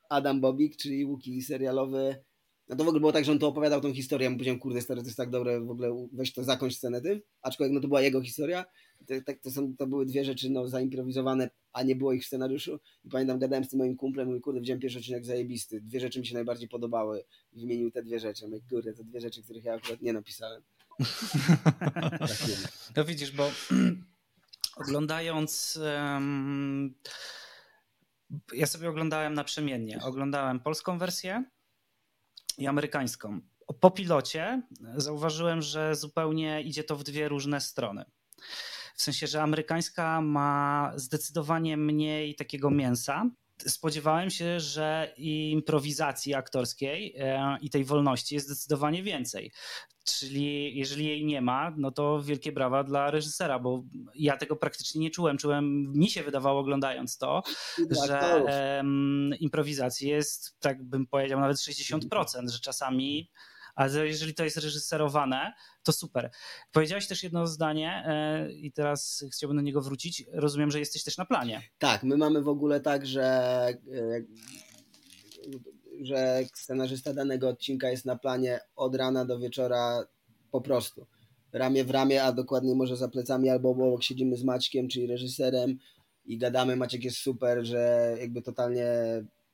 Adam Bobik, czyli Łuki serialowy. No to w ogóle było tak, że on to opowiadał tą historię, ja mu powiedziałem, kurde stary, to jest tak dobre, w ogóle weź to, zakończ scenę tym, aczkolwiek no to była jego historia, to, to, są, to były dwie rzeczy no, zaimprowizowane, a nie było ich w scenariuszu i pamiętam, gadałem z tym moim kumplem, mówię, kurde, widziałem pierwszy odcinek zajebisty, dwie rzeczy mi się najbardziej podobały, wymienił te dwie rzeczy, mówię, kurde, to dwie rzeczy, których ja akurat nie napisałem. tak nie. No widzisz, bo oglądając... Um, ja sobie oglądałem naprzemiennie. Oglądałem polską wersję i amerykańską. Po pilocie zauważyłem, że zupełnie idzie to w dwie różne strony. W sensie, że amerykańska ma zdecydowanie mniej takiego mięsa. Spodziewałem się, że improwizacji aktorskiej e, i tej wolności jest zdecydowanie więcej. Czyli jeżeli jej nie ma, no to wielkie brawa dla reżysera, bo ja tego praktycznie nie czułem. Czułem, mi się wydawało oglądając to, że um, improwizacji jest, tak bym powiedział, nawet 60%, że czasami ale jeżeli to jest reżyserowane, to super. Powiedziałeś też jedno zdanie e, i teraz chciałbym do niego wrócić. Rozumiem, że jesteś też na planie. Tak, my mamy w ogóle tak, że e, że scenarzysta danego odcinka jest na planie od rana do wieczora po prostu. Ramię w ramię, a dokładnie może za plecami albo obok siedzimy z Maćkiem, czyli reżyserem i gadamy. Maciek jest super, że jakby totalnie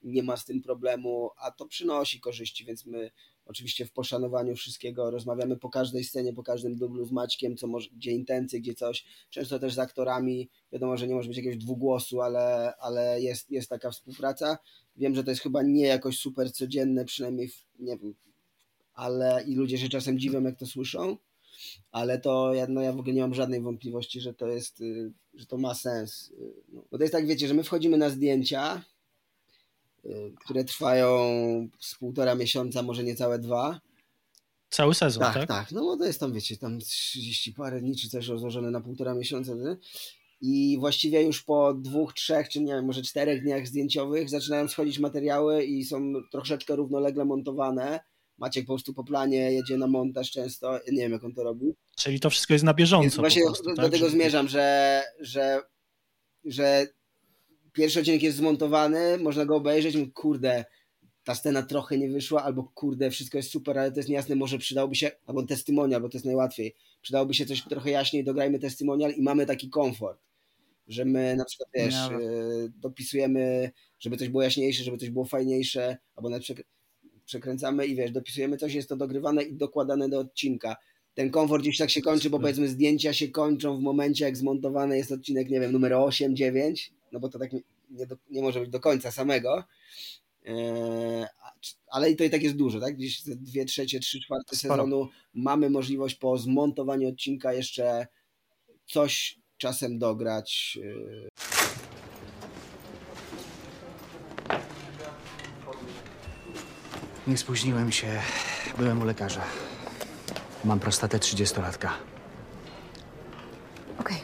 nie ma z tym problemu, a to przynosi korzyści, więc my oczywiście w poszanowaniu wszystkiego rozmawiamy po każdej scenie, po każdym dublu z Maćkiem, co może, gdzie intencje, gdzie coś. Często też z aktorami. Wiadomo, że nie może być jakiegoś dwugłosu, ale, ale jest, jest taka współpraca. Wiem, że to jest chyba nie jakoś super codzienne, przynajmniej w, nie wiem, ale i ludzie się czasem dziwią, jak to słyszą, ale to ja, no ja w ogóle nie mam żadnej wątpliwości, że to jest, y, że to ma sens. Y, no, bo to jest tak, wiecie, że my wchodzimy na zdjęcia, które trwają z półtora miesiąca, może niecałe dwa. Cały sezon, tak? Tak, tak. No bo to jest tam, wiecie, tam 30 parę dni, czy coś rozłożone na półtora miesiąca. Nie? i właściwie już po dwóch, trzech, czy nie wiem, może czterech dniach zdjęciowych zaczynają schodzić materiały i są troszeczkę równolegle montowane. Maciek po prostu po planie jedzie na montaż często, nie wiem jak on to robi. Czyli to wszystko jest na bieżąco. Więc właśnie prostu, do, tak? tego zmierzam, że, że, że pierwszy odcinek jest zmontowany, można go obejrzeć, mówię, kurde, ta scena trochę nie wyszła, albo kurde, wszystko jest super, ale to jest niejasne, może przydałoby się, albo testymonial, bo to jest najłatwiej, przydałoby się coś trochę jaśniej, dograjmy testymonial i mamy taki komfort że my na przykład wiesz, no. dopisujemy, żeby coś było jaśniejsze, żeby coś było fajniejsze, albo nawet przekręcamy i wiesz, dopisujemy coś, jest to dogrywane i dokładane do odcinka. Ten komfort gdzieś tak się kończy, bo powiedzmy zdjęcia się kończą w momencie, jak zmontowany jest odcinek, nie wiem, numer 8, 9, no bo to tak nie, do, nie może być do końca samego. Eee, ale i to i tak jest dużo, tak? Gdzieś dwie trzecie, trzy czwarte sezonu mamy możliwość po zmontowaniu odcinka jeszcze coś czasem dograć. Y, Nie spóźniłem się. Byłem u lekarza. Mam prostatę 30-latka. Okej.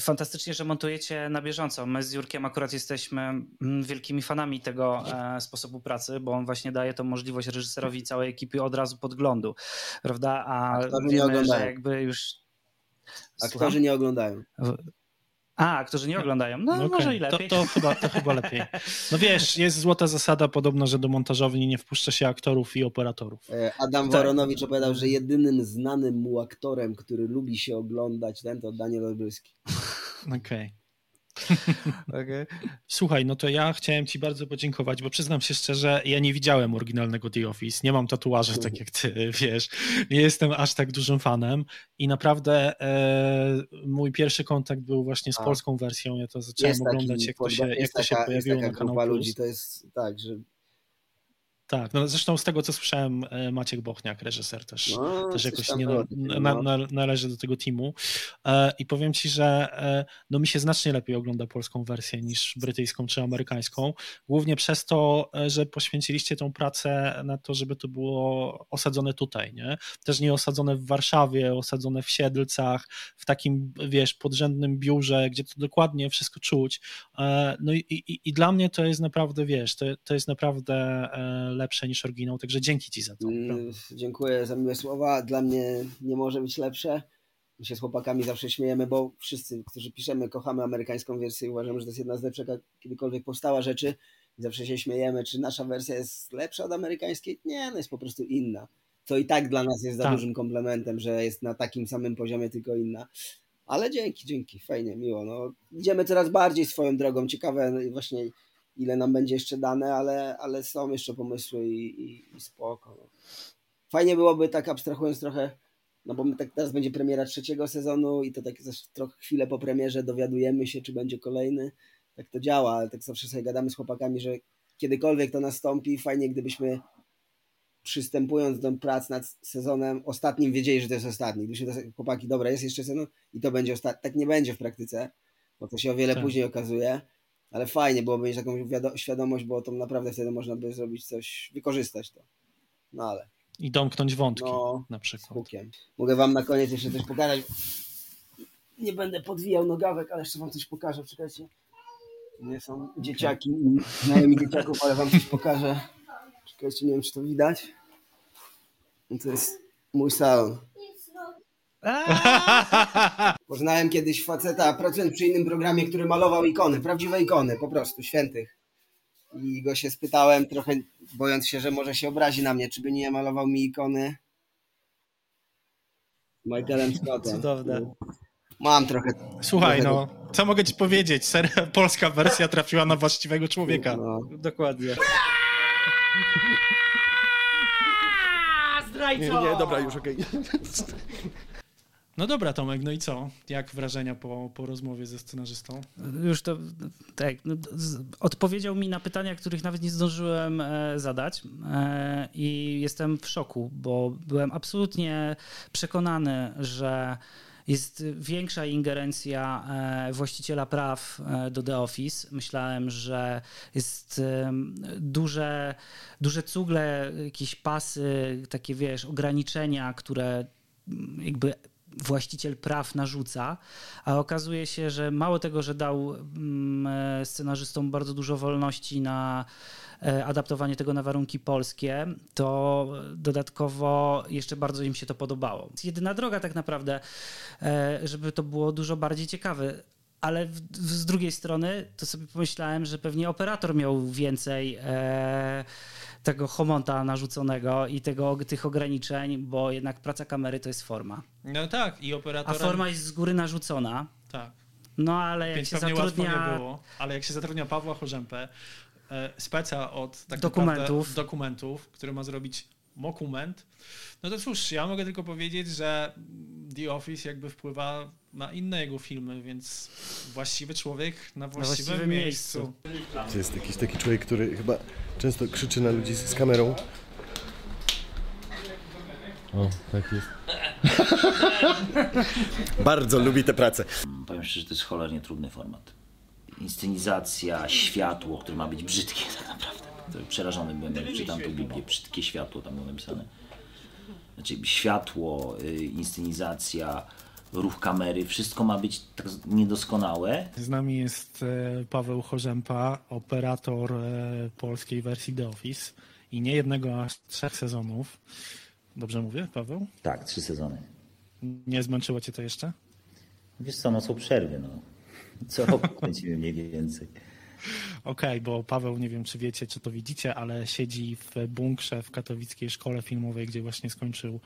Fantastycznie, że montujecie na bieżąco. My z Jurkiem akurat jesteśmy mm, wielkimi fanami tego e, sposobu pracy, bo on właśnie daje tą możliwość reżyserowi całej ekipie od razu podglądu, prawda? A wiemy, że jakby już Aktorzy nie oglądają. A, którzy nie oglądają. No, okay. może i lepiej. To, to, chyba, to chyba lepiej. No wiesz, jest złota zasada podobno, że do montażowni nie wpuszcza się aktorów i operatorów. E, Adam tak. Woronowicz opowiadał, że jedynym znanym mu aktorem, który lubi się oglądać ten, to Daniel Olbryski. Okej. Okay. Okay. Słuchaj, no to ja chciałem ci bardzo podziękować, bo przyznam się szczerze, ja nie widziałem oryginalnego The Office, nie mam tatuaży tak jak ty, wiesz, nie jestem aż tak dużym fanem i naprawdę e, mój pierwszy kontakt był właśnie z polską wersją, ja to zacząłem jest oglądać, jak to się, jak to się pojawiło na kanale ludzi, to jest tak, że tak, no zresztą z tego co słyszałem, e, Maciek Bochniak, reżyser też, no, też jakoś nie na, na, na, należy do tego teamu. E, I powiem ci, że e, no mi się znacznie lepiej ogląda polską wersję niż brytyjską czy amerykańską. Głównie przez to, że poświęciliście tą pracę na to, żeby to było osadzone tutaj, nie? Też nie osadzone w Warszawie, osadzone w Siedlcach, w takim, wiesz, podrzędnym biurze, gdzie to dokładnie wszystko czuć. No i, i, i dla mnie to jest naprawdę, wiesz, to, to jest naprawdę lepsze niż oryginał, także dzięki ci za to. Mm, Dziękuję za miłe słowa. Dla mnie nie może być lepsze. My się z chłopakami zawsze śmiejemy, bo wszyscy, którzy piszemy, kochamy amerykańską wersję i uważamy, że to jest jedna z lepszych, jaka kiedykolwiek powstała rzeczy. Zawsze się śmiejemy, czy nasza wersja jest lepsza od amerykańskiej? Nie, no jest po prostu inna. To i tak dla nas jest za Tak. dużym komplementem, że jest na takim samym poziomie, tylko inna. Ale dzięki, dzięki, fajnie, miło. No, idziemy coraz bardziej swoją drogą. Ciekawe no właśnie ile nam będzie jeszcze dane, ale, ale są jeszcze pomysły i, i, i spoko. No. Fajnie byłoby tak abstrahując trochę, no bo my tak teraz będzie premiera trzeciego sezonu i to tak też trochę chwilę po premierze dowiadujemy się, czy będzie kolejny. Tak to działa, ale tak zawsze sobie gadamy z chłopakami, że kiedykolwiek to nastąpi, fajnie gdybyśmy przystępując do prac nad sezonem ostatnim wiedzieli, że to jest ostatni. Gdybyśmy to, chłopaki, dobra, jest jeszcze sezon i to będzie ostatni. Tak nie będzie w praktyce, bo to się o wiele Tak. później okazuje, ale fajnie byłoby mieć taką wiado- świadomość, bo to naprawdę wtedy można by zrobić coś, wykorzystać to. No ale I domknąć wątki No, na z przykład. hukiem. Mogę wam na koniec jeszcze coś pokazać. Nie będę podwijał nogawek, ale jeszcze wam coś pokażę, czekajcie. Nie są dzieciaki i znajomi dzieciaków, ale wam coś pokażę. Czekajcie, nie wiem czy to widać. No to jest mój salon. Poznałem kiedyś faceta, pracując przy innym programie, który malował ikony, prawdziwe ikony, po prostu, świętych. I go się spytałem, trochę bojąc się, że może się obrazi na mnie, czy by nie malował mi ikony Michaelem Scottem. Cudowne. Mam trochę. Słuchaj, trochę no, co mogę ci powiedzieć? Seria, polska wersja trafiła na właściwego człowieka. No. Dokładnie. Nie, nie, dobra, już okej. No dobra, Tomek, no i co? Jak wrażenia po, po rozmowie ze scenarzystą? Już to tak. no, Odpowiedział mi na pytania, których nawet nie zdążyłem e, zadać. E, I jestem w szoku, bo byłem absolutnie przekonany, że jest większa ingerencja e, właściciela praw do The Office. Myślałem, że jest duże, duże cugle, jakieś pasy, takie wiesz, ograniczenia, które jakby właściciel praw narzuca, a okazuje się, że mało tego, że dał mm, e, scenarzystom bardzo dużo wolności na e, adaptowanie tego na warunki polskie, to dodatkowo jeszcze bardzo im się to podobało. Jedyna droga tak naprawdę, e, żeby to było dużo bardziej ciekawe. Ale z drugiej strony to sobie pomyślałem, że pewnie operator miał więcej tego homonta narzuconego i tego, tych ograniczeń, bo jednak praca kamery to jest forma. No tak, i A operatorem... forma jest z góry narzucona. Tak. No ale jak Więc się zatrudnia... nie było. Ale jak się zatrudnia Pawła Chorzępę, e, speca od tak Dokumentów. Naprawdę, dokumentów, który ma zrobić mokument, no to cóż, ja mogę tylko powiedzieć, że The Office jakby wpływa na inne jego filmy, więc właściwy człowiek na właściwym, właściwym miejscu. To jest jakiś taki człowiek, który chyba często krzyczy na ludzi z kamerą. O, tak jest. Bardzo lubi tę pracę. Powiem szczerze, to jest cholernie trudny format. Inscenizacja, światło, które ma być brzydkie tak naprawdę. To przerażony byłem, jak czytam tą Biblię. Brzydkie światło tam było napisane. Znaczy światło, y, inscenizacja, ruch kamery, wszystko ma być tak niedoskonałe. Z nami jest e, Paweł Chorzępa, operator e, polskiej wersji The Office i nie jednego, aż trzech sezonów. Dobrze mówię, Paweł? Tak, trzy sezony. Nie zmęczyło cię to jeszcze? Wiesz co, no są przerwy, no. Co rok kręcimy mniej więcej. Okej, bo Paweł, nie wiem czy wiecie, czy to widzicie, ale siedzi w bunkrze w katowickiej szkole filmowej, gdzie właśnie skończył,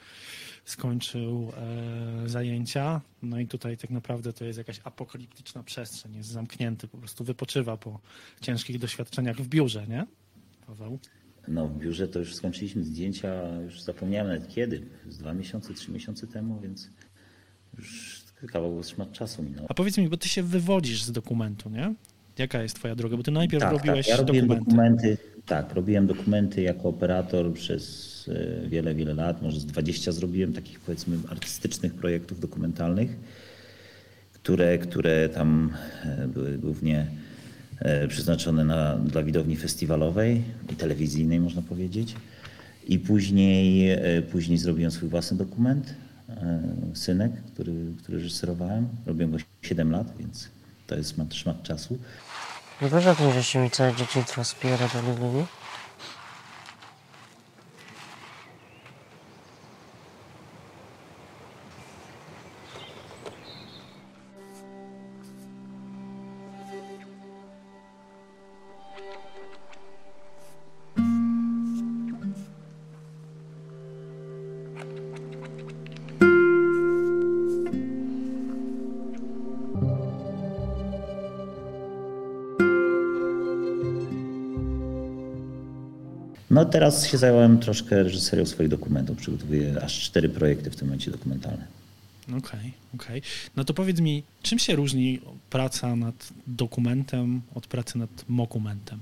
skończył e, zajęcia. No i tutaj tak naprawdę to jest jakaś apokaliptyczna przestrzeń, jest zamknięty, po prostu wypoczywa po ciężkich doświadczeniach w biurze, nie? Paweł? No w biurze to już skończyliśmy zdjęcia, już zapomniałem nawet kiedy, z dwa miesiące, trzy miesiące temu, więc już kawał szmat czasu minął. A powiedz mi, bo ty się wywodzisz z dokumentu, nie? Jaka jest twoja droga? Bo ty najpierw tak, robiłeś tak. Ja robiłem dokumenty. dokumenty. Tak, robiłem dokumenty jako operator przez e, wiele, wiele lat, może z 20 zrobiłem takich powiedzmy artystycznych projektów dokumentalnych, które, które tam e, były głównie e, przeznaczone na, dla widowni festiwalowej i telewizyjnej można powiedzieć. I później, później zrobiłem swój własny dokument, Synek, który, który reżyserowałem. Robiłem go 7 lat, więc to jest szmat, czasu. Nie o tym, że się mi całe dzieciństwo wspiera do Lili? Teraz się zająłem troszkę reżyserią swoich dokumentów. Przygotowuję aż cztery projekty w tym momencie dokumentalne. Okej, okay, okej. Okay. No to powiedz mi, czym się różni praca nad dokumentem od pracy nad mokumentem?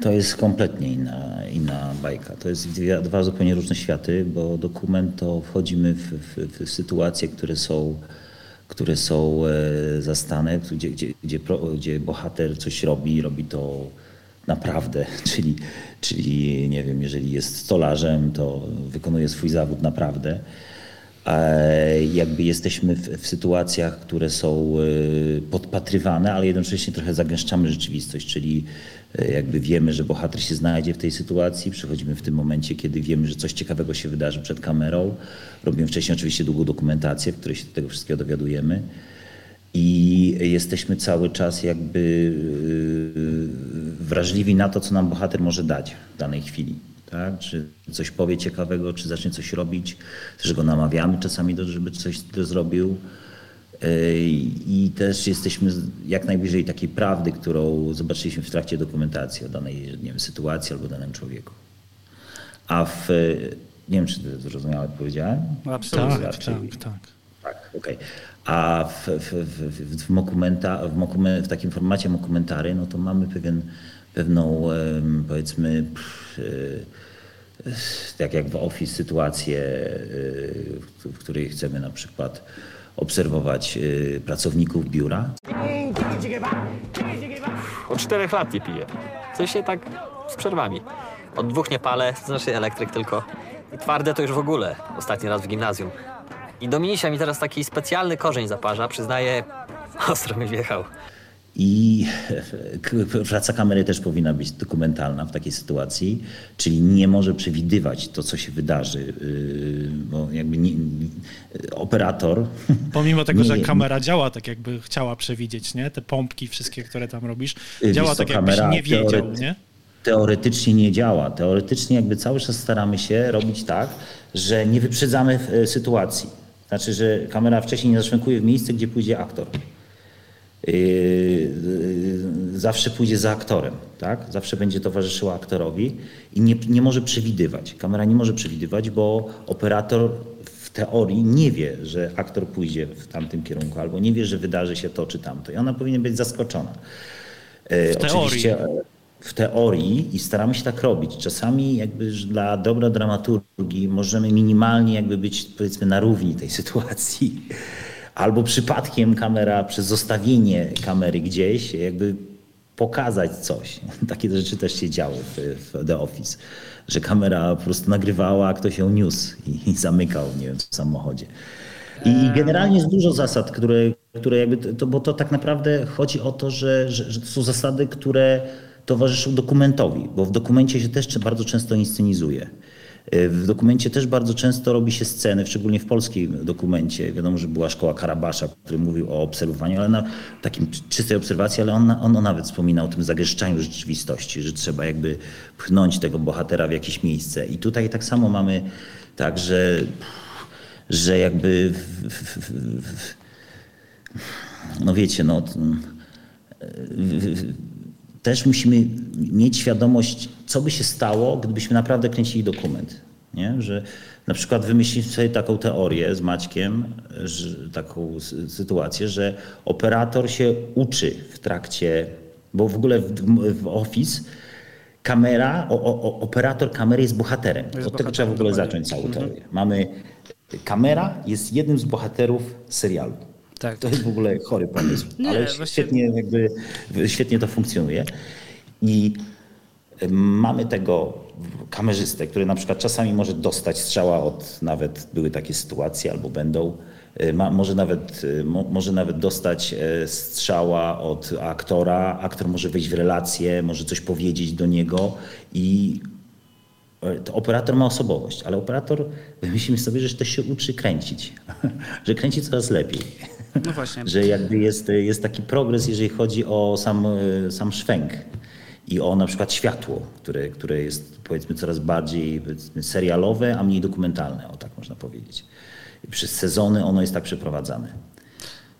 To jest kompletnie inna, inna bajka. To jest dwie, dwa zupełnie różne światy, bo dokument to wchodzimy w, w, w sytuacje, które są, które są e, zastane, gdzie, gdzie, gdzie, gdzie bohater coś robi, robi to naprawdę, czyli, czyli nie wiem, jeżeli jest stolarzem, to wykonuje swój zawód naprawdę. Jakby jesteśmy w, w, sytuacjach, które są e, podpatrywane, ale jednocześnie trochę zagęszczamy rzeczywistość, czyli e, jakby wiemy, że bohater się znajdzie w tej sytuacji, przychodzimy w tym momencie, kiedy wiemy, że coś ciekawego się wydarzy przed kamerą. Robimy wcześniej oczywiście długą dokumentację, w której się tego wszystkiego dowiadujemy. I jesteśmy cały czas jakby e, wrażliwi na to, co nam bohater może dać w danej chwili tak? czy coś powie ciekawego, czy zacznie coś robić, też go namawiamy czasami, do, żeby coś zrobił. I też jesteśmy jak najbliżej takiej prawdy, którą zobaczyliśmy w trakcie dokumentacji o danej nie wiem, sytuacji albo danym człowieku. A w, nie wiem, czy to zrozumiałe powiedziałem? Absolutnie, tak, tak, tak. Tak, okej. Okay. A w, w, w, w, mokumenta, w, mokument, w takim formacie mokumentary, no to mamy pewien, pewną, powiedzmy, pff, tak jak w Office, sytuację, y, w której chcemy na przykład obserwować y, pracowników biura. Od czterech lat nie piję. W sensie tak z przerwami. Od dwóch nie palę, znaczy elektryk tylko. I twarde to już w ogóle. Ostatni raz w gimnazjum. I Dominisia mi teraz taki specjalny korzeń zaparza, przyznaję, ostro mi wjechał. I praca kamery też powinna być dokumentalna w takiej sytuacji, czyli nie może przewidywać to, co się wydarzy, yy, bo jakby nie, operator. Pomimo tego, nie, że kamera działa tak, jakby chciała przewidzieć, nie? Te pompki wszystkie, które tam robisz, działa tak, jakbyś nie wiedział, nie? Teoretycznie nie działa. Teoretycznie jakby cały czas staramy się robić tak, że nie wyprzedzamy e, sytuacji. Znaczy, że kamera wcześniej nie zaszwękuje w miejsce, gdzie pójdzie aktor. Yy, yy, zawsze pójdzie za aktorem, tak? zawsze będzie towarzyszyła aktorowi i nie, nie może przewidywać. Kamera nie może przewidywać, bo operator w teorii nie wie, że aktor pójdzie w tamtym kierunku, albo nie wie, że wydarzy się to czy tamto. I ona powinna być zaskoczona. Yy, w Oczywiście, teorii. W teorii i staramy się tak robić. Czasami jakby dla dobra dramaturgii możemy minimalnie jakby być powiedzmy na równi tej sytuacji albo przypadkiem kamera przez zostawienie kamery gdzieś jakby pokazać coś. Takie rzeczy też się działy w, w The Office, że kamera po prostu nagrywała, a ktoś ją niósł i, i zamykał, nie wiem, w samochodzie. I generalnie jest dużo zasad, które, które jakby, to, bo to tak naprawdę chodzi o to, że, że, że to są zasady, które towarzyszą dokumentowi, bo w dokumencie się też bardzo często inscenizuje. E, w dokumencie też bardzo często robi się sceny, szczególnie w polskim dokumencie. Wiadomo, że była szkoła Karabasza, który mówił o obserwowaniu, ale na takim czystej obserwacji, ale on, on nawet wspomina o tym zagęszczaniu rzeczywistości, że trzeba jakby pchnąć tego bohatera w jakieś miejsce. I tutaj tak samo mamy tak, że, że jakby w, w, w, no wiecie, no też musimy mieć świadomość, co by się stało, gdybyśmy naprawdę kręcili dokument. Nie? Że na przykład wymyślić sobie taką teorię z Maćkiem, taką sytuację, że operator się uczy w trakcie, bo w ogóle w, w Office kamera, o, o, operator kamery jest bohaterem. Jest Od bohaterem, tego trzeba w ogóle zacząć całą mhm. teorię. Mamy, kamera jest jednym z bohaterów serialu. Tak. To jest w ogóle chory pomysł, Nie, ale właśnie... świetnie, jakby, świetnie to funkcjonuje. I mamy tego kamerzystę, który na przykład czasami może dostać strzała od, nawet były takie sytuacje albo będą, e, ma, może, nawet, e, mo, może nawet dostać e, strzała od aktora, aktor może wejść w relację, może coś powiedzieć do niego i operator ma osobowość, ale operator, myślimy sobie, że też się uczy kręcić, że kręci coraz lepiej. No właśnie. że jakby jest, jest taki progres, jeżeli chodzi o sam, sam szwęk i o na przykład światło, które, które jest powiedzmy coraz bardziej serialowe, a mniej dokumentalne, o tak można powiedzieć. Przez sezony ono jest tak przeprowadzane.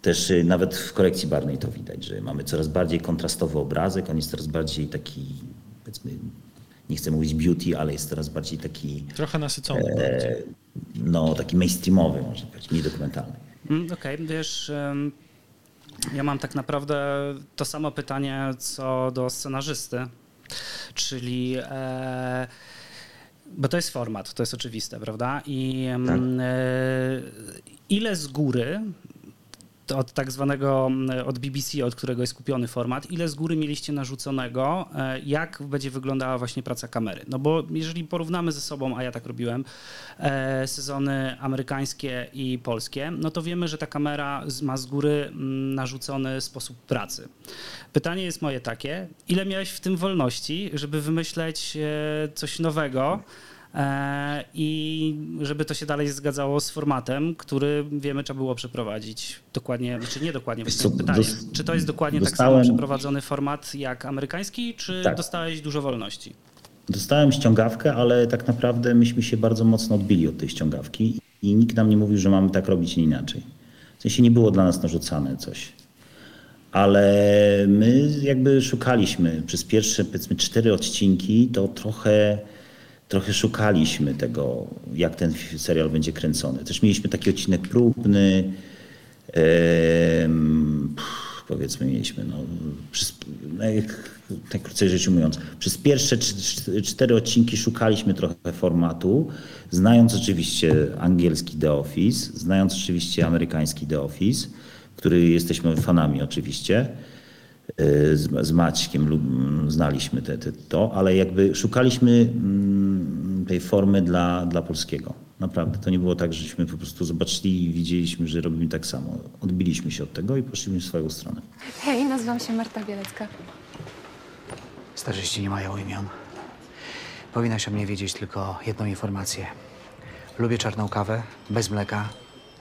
Też y, nawet w korekcji barnej to widać, że mamy coraz bardziej kontrastowy obrazek, on jest coraz bardziej taki powiedzmy nie chcę mówić beauty, ale jest coraz bardziej taki... Trochę nasycony. E, no, taki mainstreamowy, można powiedzieć, niedokumentalny. Okej, okay. wiesz, ja mam tak naprawdę to samo pytanie co do scenarzysty, czyli... E, bo to jest format, to jest oczywiste, prawda? I tak. e, ile z góry od tak zwanego, od BBC, od którego jest kupiony format, ile z góry mieliście narzuconego, e, jak będzie wyglądała właśnie praca kamery? No bo jeżeli porównamy ze sobą, a ja tak robiłem, e, sezony amerykańskie i polskie, no to wiemy, że ta kamera ma z góry narzucony sposób pracy. Pytanie jest moje takie, ile miałeś w tym wolności, żeby wymyśleć e, coś nowego, i żeby to się dalej zgadzało z formatem, który wiemy trzeba było przeprowadzić dokładnie, czy znaczy nie dokładnie, co, pytanie, dos, czy to jest dokładnie dostałem, tak samo przeprowadzony format jak amerykański, czy tak. dostałeś dużo wolności? Dostałem ściągawkę, ale tak naprawdę myśmy się bardzo mocno odbili od tej ściągawki i nikt nam nie mówił, że mamy tak robić, nie inaczej. W sensie nie było dla nas narzucane coś. Ale my jakby szukaliśmy przez pierwsze powiedzmy cztery odcinki, to trochę trochę szukaliśmy tego, jak ten serial będzie kręcony. Też mieliśmy taki odcinek próbny. powiedzmy, mieliśmy, no, przez, najkrócej rzecz ujmując, przez pierwsze cztery odcinki szukaliśmy trochę formatu, znając oczywiście angielski The Office, znając oczywiście amerykański The Office, który jesteśmy fanami oczywiście. Y, z, z Maćkiem lub, znaliśmy te, te, to, ale jakby szukaliśmy mm, tej formy dla, dla polskiego. Naprawdę. To nie było tak, żeśmy po prostu zobaczyli i widzieliśmy, że robimy tak samo. Odbiliśmy się od tego i poszliśmy w swoją stronę. Hej, nazywam się Marta Bielecka. Starzyści nie mają imion. Powinnaś o mnie wiedzieć tylko jedną informację. Lubię czarną kawę, bez mleka,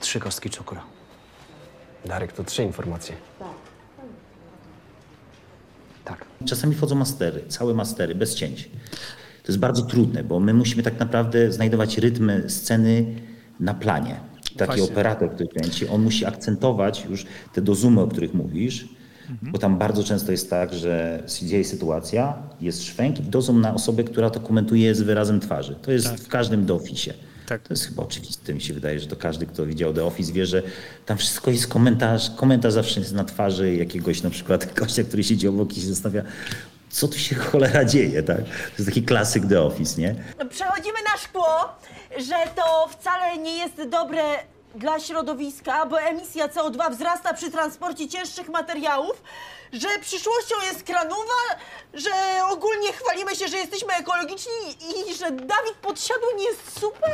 trzy kostki cukru. Darek, to trzy informacje. Tak. Tak. Czasami wchodzą mastery, całe mastery, bez cięć. To jest bardzo trudne, bo my musimy tak naprawdę znajdować rytmy sceny na planie. Taki Właśnie. operator, który kręci, on musi akcentować już te dozumy, o których mówisz, mhm. bo tam bardzo często jest tak, że dzieje sytuacja, jest szwęk i dozum na osobę, która to komentuje z wyrazem twarzy. To jest tak. w każdym dofisie. Tak. To jest chyba oczywiste, mi się wydaje, że to każdy, kto widział The Office wie, że tam wszystko jest komentarz, komentarz zawsze jest na twarzy jakiegoś na przykład gościa, który siedzi obok i się zastanawia, co tu się cholera dzieje, tak? To jest taki klasyk The Office, nie? Przechodzimy na szkło, że to wcale nie jest dobre dla środowiska, bo emisja CO2 wzrasta przy transporcie cięższych materiałów, że przyszłością jest kranowa, że ogólnie chwalimy się, że jesteśmy ekologiczni i że Dawid Podsiadły jest super.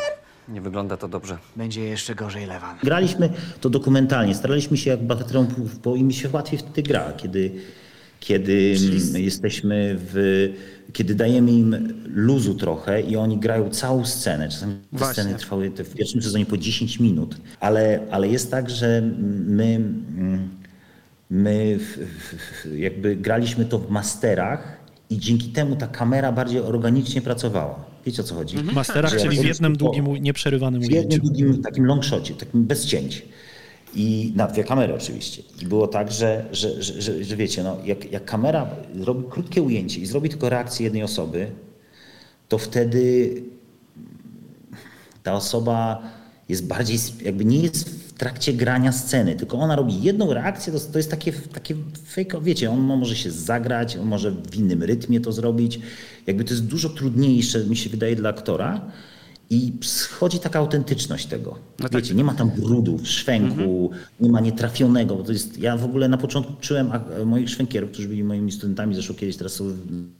Nie wygląda to dobrze. Będzie jeszcze gorzej, Lewan. Graliśmy to dokumentalnie, staraliśmy się jak bohaterom, bo im się łatwiej wtedy gra, kiedy, kiedy jesteśmy w... Kiedy dajemy im luzu trochę i oni grają całą scenę. Czasami te Właśnie. sceny trwały w pierwszym sezonie po 10 minut, ale, ale jest tak, że my, my jakby graliśmy to w masterach i dzięki temu ta kamera bardziej organicznie pracowała. Wiecie o co chodzi? Mhm. Masterach, że czyli w jednym długim, nieprzerywanym ujęciu. W jednym długim takim long shocie, takim bez cięć. I na dwie kamery oczywiście. I było tak, że, że, że, że, że wiecie, no, jak, jak kamera robi krótkie ujęcie i zrobi tylko reakcję jednej osoby, to wtedy ta osoba jest bardziej, jakby nie jest w trakcie grania sceny, tylko ona robi jedną reakcję, to, to jest takie, takie fake, wiecie, on może się zagrać, on może w innym rytmie to zrobić. Jakby to jest dużo trudniejsze, mi się wydaje, dla aktora, i schodzi taka autentyczność tego. No tak. Wiecie, nie ma tam brudów, szwęku, mhm. nie ma nietrafionego. Bo to jest, ja w ogóle na początku czułem moich szwękierów, którzy byli moimi studentami zeszło kiedyś, teraz są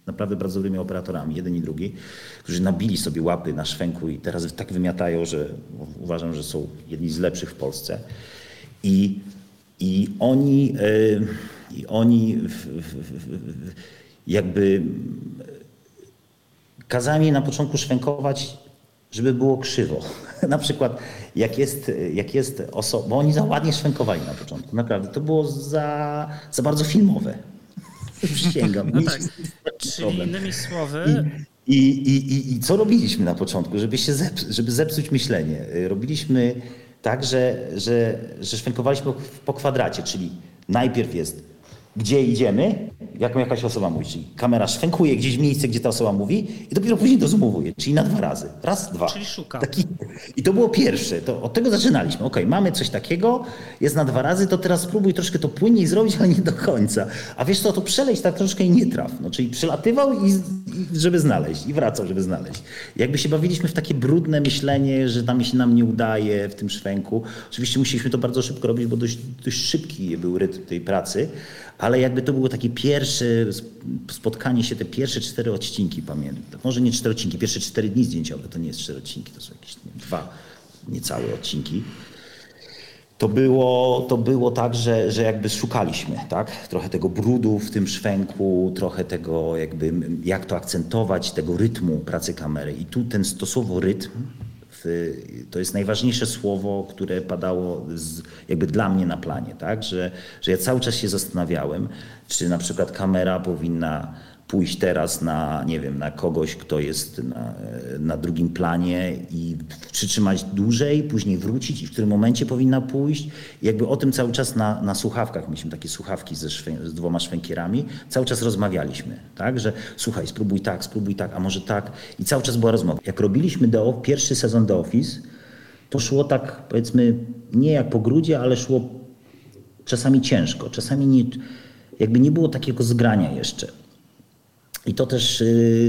naprawdę bardzo dobrymi operatorami, jeden i drugi, którzy nabili sobie łapy na szwęku i teraz tak wymiatają, że uważam, że są jedni z lepszych w Polsce. I, i oni, yy, i oni w, w, w, jakby kazali na początku szwękować żeby było krzywo. na przykład jak jest, jak jest osoba, bo oni za ładnie szwękowali na początku, naprawdę. To było za, za bardzo filmowe. Przysięgam. No tak. Czyli innymi słowy... I, i, i, I co robiliśmy na początku, żeby, się zep, żeby zepsuć myślenie? Robiliśmy tak, że, że, że szwękowaliśmy po kwadracie, czyli najpierw jest gdzie idziemy, jak jakaś osoba mówi. Czyli kamera szwenkuje gdzieś w miejsce, gdzie ta osoba mówi i dopiero później dozumowuje, czyli na dwa razy. Raz, dwa. Czyli szuka. Taki, I to było pierwsze, to od tego zaczynaliśmy. Okej, mamy coś takiego, jest na dwa razy, to teraz spróbuj troszkę to płynniej zrobić, ale nie do końca. A wiesz co, to przeleć tak troszkę i nie traf. No, czyli przylatywał, i, i żeby znaleźć, i wracał, żeby znaleźć. Jakby się bawiliśmy w takie brudne myślenie, że tam się nam nie udaje w tym szwęku. Oczywiście musieliśmy to bardzo szybko robić, bo dość, dość szybki był rytm tej pracy, ale jakby to było takie pierwsze spotkanie się, te pierwsze cztery odcinki, pamiętam. Może nie cztery odcinki, pierwsze cztery dni zdjęciowe, to nie jest cztery odcinki, to są jakieś nie, dwa niecałe odcinki. To było, to było tak, że, że jakby szukaliśmy, tak? Trochę tego brudu w tym szwęku, trochę tego jakby, jak to akcentować, tego rytmu pracy kamery. I tu ten stosowo rytm, to jest najważniejsze słowo, które padało z, jakby dla mnie na planie, tak? Że, że ja cały czas się zastanawiałem, czy na przykład kamera powinna pójść teraz na, nie wiem, na kogoś, kto jest na, na drugim planie i przytrzymać dłużej, później wrócić i w którym momencie powinna pójść. I jakby o tym cały czas na, na słuchawkach, mieliśmy takie słuchawki ze z dwoma szwękierami, cały czas rozmawialiśmy, tak, że słuchaj, spróbuj tak, spróbuj tak, a może tak. I cały czas była rozmowa. Jak robiliśmy The, pierwszy sezon The Office, to szło tak, powiedzmy, nie jak po grudzie, ale szło czasami ciężko, czasami nie, jakby nie było takiego zgrania jeszcze. I to też,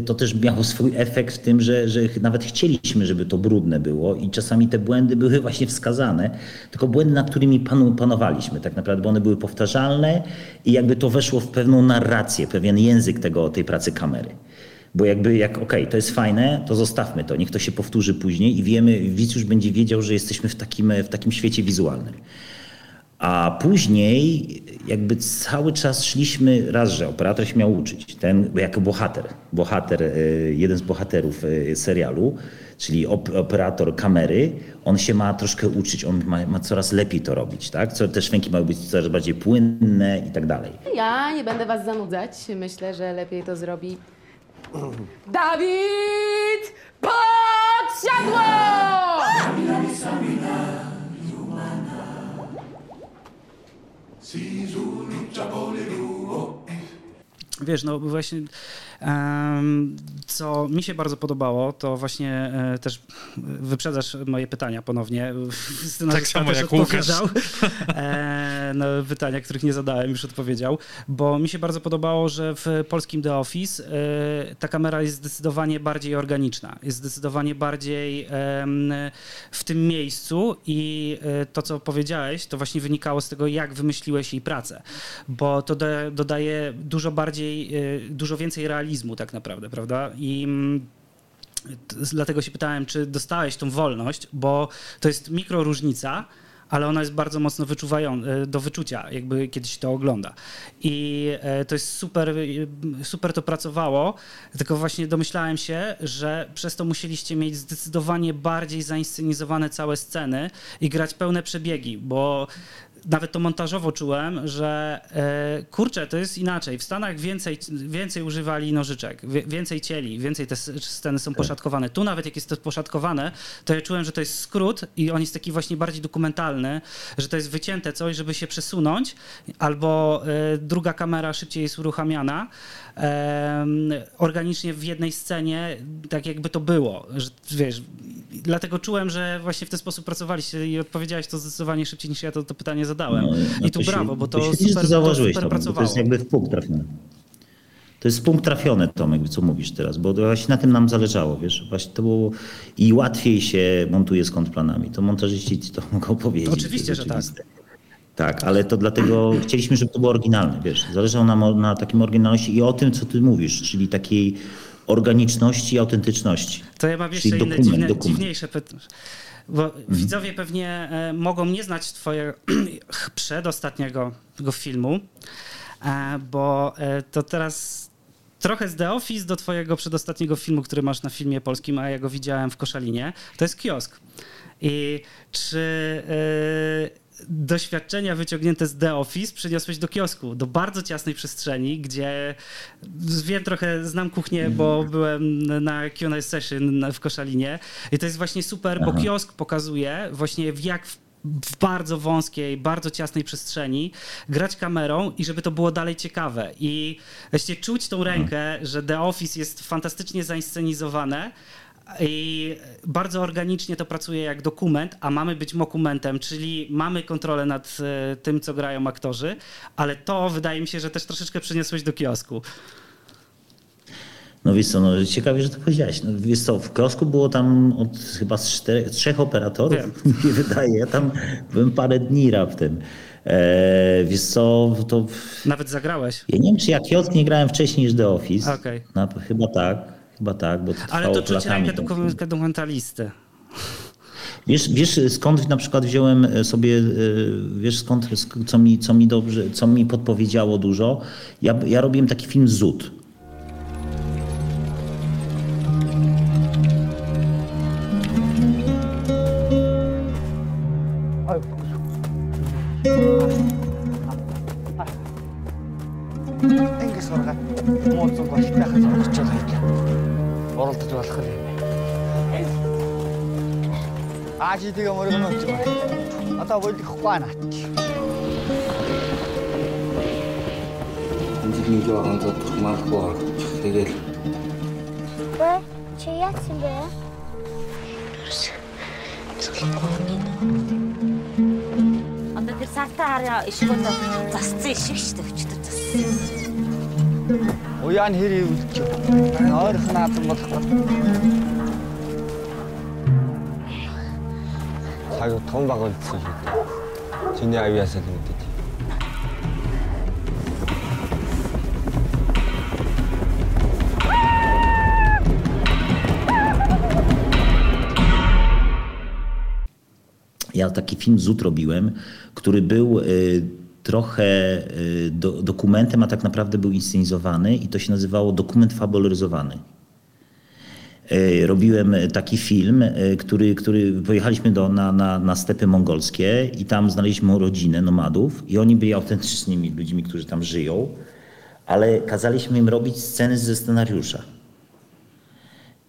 to też miało swój efekt w tym, że, że nawet chcieliśmy, żeby to brudne było i czasami te błędy były właśnie wskazane, tylko błędy, nad którymi panowaliśmy tak naprawdę, bo one były powtarzalne i jakby to weszło w pewną narrację, pewien język tego, tej pracy kamery. Bo jakby jak okej, okay, to jest fajne, to zostawmy to, niech to się powtórzy później i wiemy, widz już będzie wiedział, że jesteśmy w takim, w takim świecie wizualnym. A później jakby cały czas szliśmy, raz, że operator się miał uczyć, ten jako bohater, bohater, jeden z bohaterów serialu, czyli operator kamery, on się ma troszkę uczyć, on ma, ma coraz lepiej to robić, tak? Co, te szwęki mają być coraz bardziej płynne i tak dalej. Ja nie będę was zanudzać. Myślę, że lepiej to zrobi Dawid Podsiadło! Wiesz, no właśnie co mi się bardzo podobało, to właśnie e, też wyprzedzasz moje pytania ponownie. Tak samo jak Łukasz. E, na pytania, których nie zadałem, już odpowiedział, bo mi się bardzo podobało, że w polskim The Office e, ta kamera jest zdecydowanie bardziej organiczna, jest zdecydowanie bardziej w tym miejscu i to, co powiedziałeś, to właśnie wynikało z tego, jak wymyśliłeś jej pracę, bo to da, dodaje dużo bardziej, dużo więcej realizmu tak naprawdę, prawda? I mm, dlatego się pytałem, czy dostałeś tą wolność, bo to jest mikro różnica, ale ona jest bardzo mocno do wyczucia, jakby kiedyś to ogląda. I to jest super, super to pracowało, tylko właśnie domyślałem się, że przez to musieliście mieć zdecydowanie bardziej zainscenizowane całe sceny i grać pełne przebiegi, bo nawet to montażowo czułem, że e, kurczę, to jest inaczej. W Stanach więcej, więcej używali nożyczek, więcej cieli, więcej te sceny są poszatkowane. Tu nawet jak jest to poszatkowane, to ja czułem, że to jest skrót i on jest taki właśnie bardziej dokumentalny, że to jest wycięte coś, żeby się przesunąć, albo e, druga kamera szybciej jest uruchamiana organicznie w jednej scenie, tak jakby to było. Że, wiesz, dlatego czułem, że właśnie w ten sposób pracowaliście i odpowiedziałeś to zdecydowanie szybciej niż ja to, to pytanie zadałem. No, I tu brawo, bo to, to super, zauważyłeś to super pracowało. To jest jakby w punkt trafiony. To jest punkt trafiony, Tomek, co mówisz teraz, bo właśnie na tym nam zależało, wiesz, właśnie to było i łatwiej się montuje z kontrplanami. To montażyści to mogą powiedzieć. Oczywiście, że tak. Tak, ale to dlatego chcieliśmy, żeby to było oryginalne, wiesz. Zależało nam na takim oryginalności i o tym, co ty mówisz, czyli takiej organiczności i autentyczności. To ja mam jeszcze inne dokument, dziwne, dokument. dziwniejsze pytanie. Bo mhm. widzowie pewnie e, mogą nie znać twojego przedostatniego filmu, e, bo e, to teraz trochę z The Office do twojego przedostatniego filmu, który masz na filmie polskim, a ja go widziałem w Koszalinie. To jest kiosk. I czy doświadczenia wyciągnięte z The Office przeniosłeś do kiosku, do bardzo ciasnej przestrzeni, gdzie wiem trochę, znam kuchnię, bo byłem na Q&A session w Koszalinie. I to jest właśnie super, bo kiosk pokazuje właśnie w jak w bardzo wąskiej, bardzo ciasnej przestrzeni, grać kamerą i żeby to było dalej ciekawe. I właśnie czuć tą rękę, że The Office jest fantastycznie zainscenizowane, i bardzo organicznie to pracuje jak dokument, a mamy być dokumentem, czyli mamy kontrolę nad e, tym, co grają aktorzy, ale to wydaje mi się, że też troszeczkę przyniosłeś do kiosku. No wiesz co, no ciekawie, że to powiedziałeś. No, wiesz co, w kiosku było tam od chyba z czterech, trzech operatorów, mi się wydaje. Ja tam byłem parę dni raptem. E, wiesz co, to... Nawet zagrałeś. Ja nie wiem, czy ja kiosk nie grałem wcześniej niż The Office. Okej. No, chyba tak, Chyba tak, bo to Ale to czuć rękę do dokumentalisty. Wiesz, wiesz, skąd na przykład wziąłem e, sobie, e, wiesz skąd, co mi, co mi dobrze, co mi podpowiedziało dużo? Ja, ja robiłem taki film Zud. Engin sonra mutlu başı daha zor çıkacak. оролдож болох юм. Ажи тийг мөрөгнө ч юм. Одоо болдох байна. Энд нэг юм онцох малгүй оролдож. Тэгэл. Бэ чи яасан бэ? Одоо тэр салтаа хараа ишгөөд засцсан ишиг ч төвчдөг засцсан. зассан. Уян хэрэг үлч. Ойрхон наазан болохгүй. аюу том баг үлдсэн шүү дээ. Чиний авьяасаа л мэдээ. Ja taki film Zut robiłem, który był y, trochę y, do, dokumentem, a tak naprawdę był inscenizowany i to się nazywało dokument fabularyzowany. Y, Robiłem taki film, y, który, który pojechaliśmy do, na, na, na stepy mongolskie i tam znaleźliśmy rodzinę nomadów i oni byli autentycznymi ludźmi, którzy tam żyją, ale kazaliśmy im robić sceny ze scenariusza.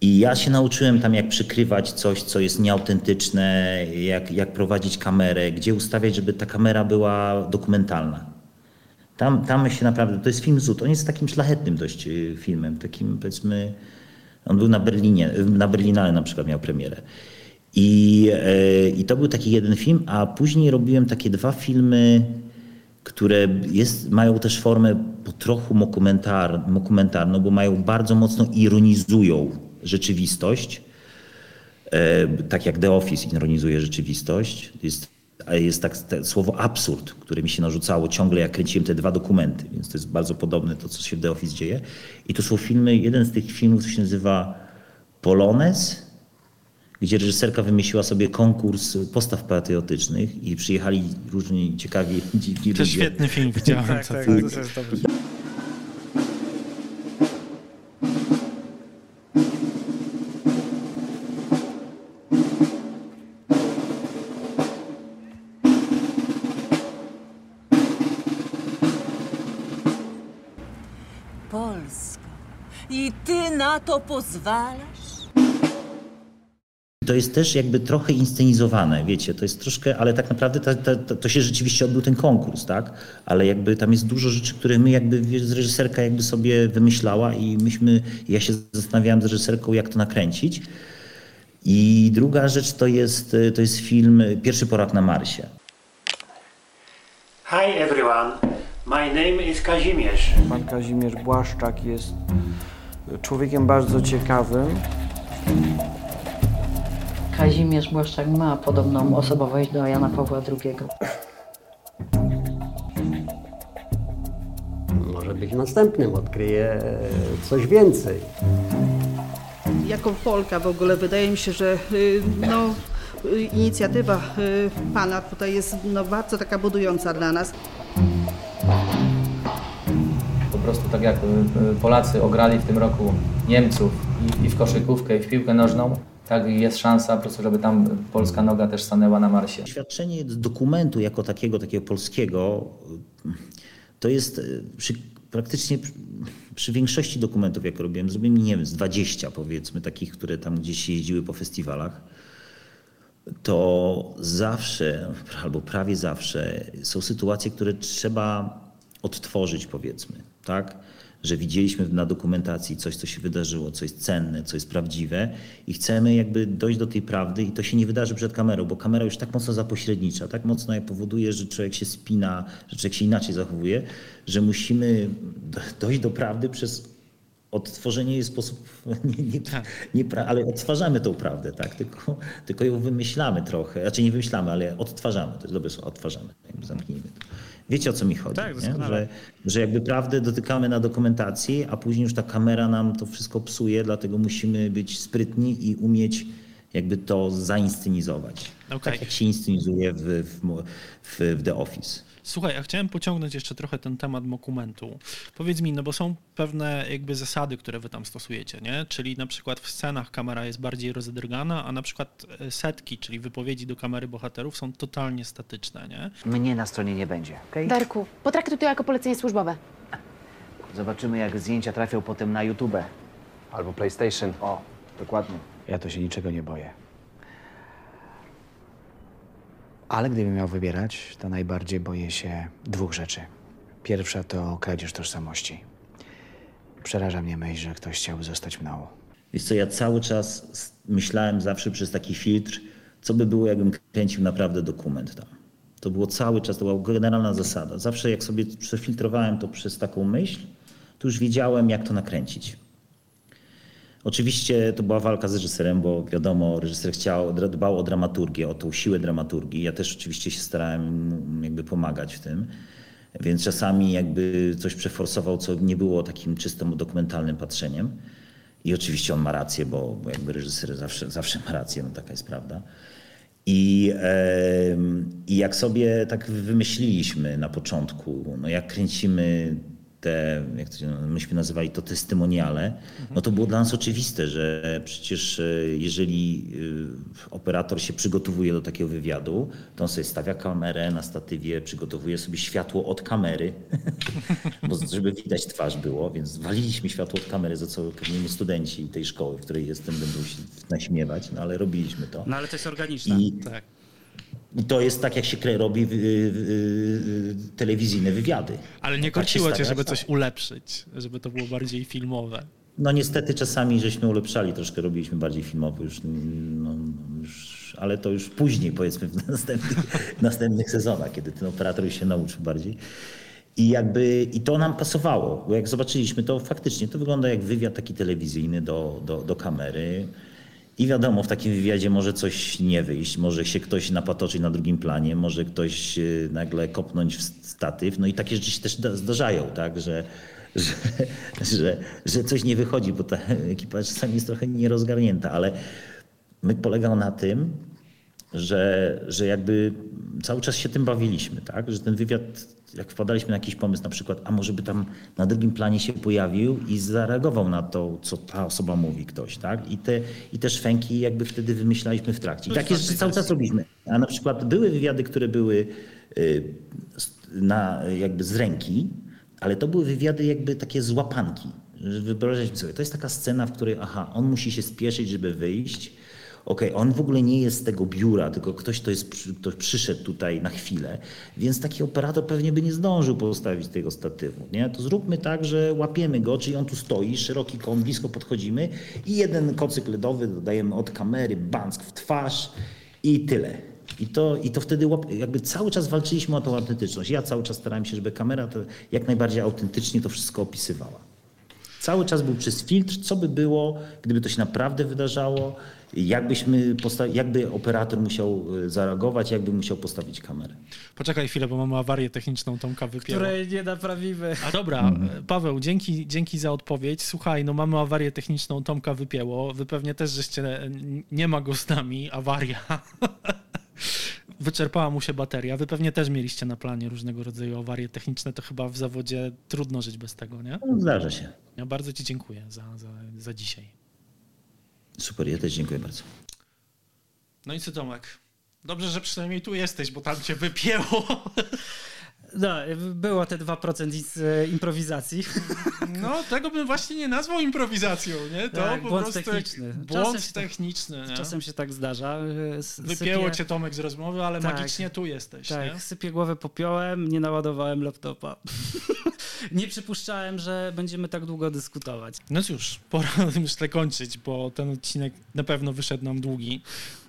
I ja się nauczyłem tam, jak przykrywać coś, co jest nieautentyczne, jak, jak prowadzić kamerę, gdzie ustawiać, żeby ta kamera była dokumentalna. Tam, tam się naprawdę, to jest film Zut, on jest takim szlachetnym dość y, filmem, takim powiedzmy, on był na Berlinie, na Berlinale na przykład miał premierę. I, e, I to był taki jeden film, a później robiłem takie dwa filmy, które jest, mają też formę po trochu dokumentar, dokumentarną, bo mają bardzo mocno ironizują rzeczywistość. E, tak jak The Office ironizuje rzeczywistość. Jest, a jest tak te, słowo absurd, które mi się narzucało ciągle, jak kręciłem te dwa dokumenty, więc to jest bardzo podobne to, co się w The Office dzieje. I to są filmy, jeden z tych filmów się nazywa Polones, gdzie reżyserka wymyśliła sobie konkurs postaw patriotycznych i przyjechali różni ciekawi, dziwni To ludzie. świetny film, widziałem. Tak, tak, to jest dobry. To pozwalasz? To jest też jakby trochę inscenizowane, wiecie, to jest troszkę, ale tak naprawdę ta, ta, ta, to się rzeczywiście odbył ten konkurs, tak? Ale jakby tam jest dużo rzeczy, które my jakby, wiesz, reżyserka jakby sobie wymyślała i myśmy, ja się zastanawiałem z reżyserką, jak to nakręcić. I druga rzecz to jest, to jest film Pierwszy porak na Marsie. Hi everyone, my name is Kazimierz. Pan Kazimierz Błaszczak jest człowiekiem bardzo ciekawym. Kazimierz Błaszczak ma podobną osobowość do Jana Pawła II. Może być następnym, odkryje coś więcej. Jako Polka w ogóle wydaje mi się, że y, no, y, inicjatywa y, Pana tutaj jest no, bardzo taka budująca dla nas. Prostu tak jak y, y, Polacy ograli w tym roku Niemców i, i w koszykówkę, i w piłkę nożną, tak jest szansa po prostu, żeby tam polska noga też stanęła na Marsie. Doświadczenie dokumentu jako takiego, takiego polskiego, to jest y, przy, praktycznie przy większości dokumentów, jak robiłem, zrobiłem, nie wiem, z 20 powiedzmy, takich, które tam gdzieś jeździły po festiwalach. to zawsze, albo prawie zawsze, są sytuacje, które trzeba odtworzyć, powiedzmy, tak? Że widzieliśmy na dokumentacji coś, co się wydarzyło, co jest cenne, co jest prawdziwe i chcemy jakby dojść do tej prawdy i to się nie wydarzy przed kamerą, bo kamera już tak mocno zapośrednicza, tak mocno powoduje, że człowiek się spina, że człowiek się inaczej zachowuje, że musimy dojść do prawdy przez odtworzenie jest sposób, nie, nie, nie, ale odtwarzamy tą prawdę, tak? Tylko, tylko ją wymyślamy trochę. Znaczy nie wymyślamy, ale odtwarzamy. To jest dobre słowo, odtwarzamy. Zamknijmy to. Wiecie o co mi chodzi? Tak. Że, że jakby prawdę dotykamy na dokumentacji, a później już ta kamera nam to wszystko psuje, dlatego musimy być sprytni i umieć jakby to zainscenizować. Okej. Tak jak się inscenizuje w, w, w, w The Office. Słuchaj, ja chciałem pociągnąć jeszcze trochę ten temat dokumentu. Powiedz mi, no bo są pewne jakby zasady, które wy tam stosujecie, nie? Czyli na przykład w scenach kamera jest bardziej rozedrgana, a na przykład e, setki, czyli wypowiedzi do kamery bohaterów są totalnie statyczne, nie? Mnie na stronie nie będzie, okej? Darku, potraktuj to jako polecenie służbowe. Zobaczymy, jak zdjęcia trafią potem na YouTube. Albo PlayStation. O, dokładnie. Ja to się niczego nie boję. Ale gdybym miał wybierać, to najbardziej boję się dwóch rzeczy. Pierwsza to kradzież tożsamości. Przeraża mnie myśl, że ktoś chciałby zostać mną. Wiesz co, ja cały czas myślałem zawsze przez taki filtr, co by było, jakbym kręcił naprawdę dokument tam. To było cały czas, to była generalna zasada. Zawsze jak sobie przefiltrowałem to przez taką myśl, to już wiedziałem, jak to nakręcić. Oczywiście to była walka z reżyserem, bo wiadomo, reżyser chciał, dbał o dramaturgię, o tą siłę dramaturgii. Ja też oczywiście się starałem mu jakby pomagać w tym. Więc czasami jakby coś przeforsował, co nie było takim czystym dokumentalnym patrzeniem. I oczywiście on ma rację, bo, bo jakby reżyser zawsze, zawsze ma rację, no taka jest prawda. I, em, I jak sobie tak wymyśliliśmy na początku, no jak kręcimy te, jak to się, myśmy nazywali to testymoniale, no to było dla nas oczywiste, że przecież e, jeżeli e, operator się przygotowuje do takiego wywiadu, to on sobie stawia kamerę na statywie, przygotowuje sobie światło od kamery, bo żeby widać twarz było, więc waliliśmy światło od kamery, za co pewnie nie studenci tej szkoły, w której jestem, będą się naśmiewać, no ale robiliśmy to. No ale to jest organiczne. I, Tak. I to jest tak, jak się robi telewizyjne wywiady. Ale nie Tak korciło cię, stara, żeby tak. coś ulepszyć, żeby to było bardziej filmowe. No niestety czasami żeśmy ulepszali, troszkę robiliśmy bardziej filmowo już, no, już ale to już później powiedzmy w następnych, następnych sezonach, kiedy ten operator już się nauczył bardziej. I jakby i to nam pasowało, bo jak zobaczyliśmy to faktycznie, to wygląda jak wywiad taki telewizyjny do, do, do kamery. I wiadomo, w takim wywiadzie może coś nie wyjść, może się ktoś napatoczyć na drugim planie, może ktoś y, nagle kopnąć w statyw. No i takie rzeczy się też da- zdarzają, tak, że, że, że, że coś nie wychodzi, bo ta ekipa czasami jest trochę nierozgarnięta, ale my polegał na tym, że, że jakby cały czas się tym bawiliśmy, tak? Że ten wywiad, jak wpadaliśmy na jakiś pomysł, na przykład, a może by tam na drugim planie się pojawił i zareagował na to, co ta osoba mówi, ktoś, tak? I te, i te szwęki jakby wtedy wymyślaliśmy w trakcie. I takie rzeczy cały czas robiliśmy. A na przykład były wywiady, które były y, na, jakby z ręki, ale to były wywiady jakby takie z łapanki. Że Wyobraźmy sobie, to jest taka scena, w której aha, on musi się spieszyć, żeby wyjść. Okej, on w ogóle nie jest z tego biura, tylko ktoś, kto, jest, kto przyszedł tutaj na chwilę, więc taki operator pewnie by nie zdążył postawić tego statywu. Nie? To zróbmy tak, że łapiemy go, czyli on tu stoi, szeroki kąt, blisko podchodzimy i jeden kocyk ledowy dodajemy od kamery, banck w twarz i tyle. I to, I to wtedy jakby cały czas walczyliśmy o tą autentyczność. Ja cały czas starałem się, żeby kamera to jak najbardziej autentycznie to wszystko opisywała. Cały czas był przez filtr, co by było, gdyby to się naprawdę wydarzało, jakbyśmy jakby operator musiał e, zareagować, jakby musiał postawić kamerę. Poczekaj chwilę, bo mamy awarię techniczną, Tomka wypięła. Której nie naprawimy. A dobra, Paweł, dzięki, dzięki za odpowiedź. Słuchaj, no mamy awarię techniczną, Tomka wypięło. Wy pewnie też żeście, n- nie ma go z nami, awaria. Wyczerpała mu się bateria. Wy pewnie też mieliście na planie różnego rodzaju awarie techniczne. To chyba w zawodzie trudno żyć bez tego, nie? No, zdarza się. Ja bardzo ci dziękuję za, za, za dzisiaj. Super, ja też dziękuję bardzo. No i co Tomek? Dobrze, że przynajmniej tu jesteś, bo tam cię wypięło. No, było te 2% z e, improwizacji. No, tego bym właśnie nie nazwał improwizacją, nie? To Tak, po błąd prostu techniczny. Błąd Czasem się tak- techniczny? Czasem się tak zdarza. e, Wypięło cię Tomek z rozmowy, ale Tak. magicznie tu jesteś, Tak, nie? sypię głowę popiołem, nie naładowałem laptopa. nie przypuszczałem, że będziemy tak długo dyskutować. No cóż, pora myślę kończyć, bo ten odcinek na pewno wyszedł nam długi.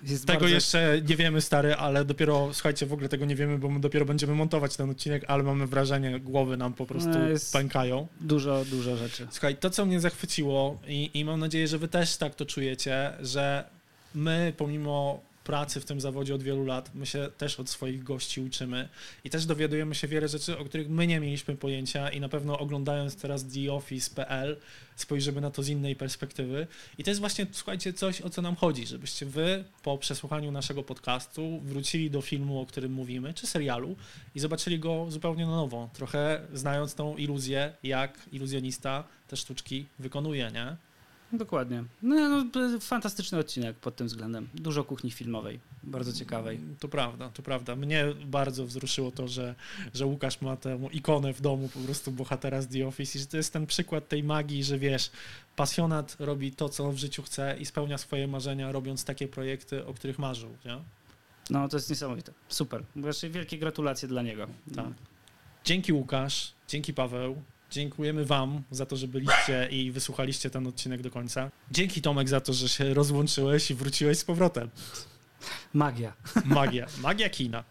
Jest tego bardzo- jeszcze nie wiemy, stary, ale dopiero, słuchajcie, w ogóle tego nie wiemy, bo my dopiero będziemy montować ten odcinek, ale mamy wrażenie, głowy nam po prostu No, pękają. Dużo, dużo rzeczy. Słuchaj, to co mnie zachwyciło i, i mam nadzieję, że wy też tak to czujecie, że my pomimo pracy w tym zawodzie od wielu lat, my się też od swoich gości uczymy i też dowiadujemy się wiele rzeczy, o których my nie mieliśmy pojęcia i na pewno oglądając teraz theoffice.pl spojrzymy na to z innej perspektywy i to jest właśnie, słuchajcie, coś, o co nam chodzi, żebyście wy po przesłuchaniu naszego podcastu wrócili do filmu, o którym mówimy, czy serialu i zobaczyli go zupełnie na nowo, trochę znając tą iluzję, jak iluzjonista te sztuczki wykonuje, nie? Dokładnie. No, no, fantastyczny odcinek pod tym względem. Dużo kuchni filmowej, bardzo ciekawej. To prawda, to prawda. Mnie bardzo wzruszyło to, że, że Łukasz ma tę ikonę w domu po prostu bohatera z The Office i że to jest ten przykład tej magii, że wiesz, pasjonat robi to, co w życiu chce i spełnia swoje marzenia, robiąc takie projekty, o których marzył, nie? No, to jest niesamowite. Super. Właśnie wielkie gratulacje dla niego. Tak. Dzięki Łukasz, dzięki Paweł. Dziękujemy Wam za to, że byliście i wysłuchaliście ten odcinek do końca. Dzięki Tomek za to, że się rozłączyłeś i wróciłeś z powrotem. Magia. Magia. Magia kina.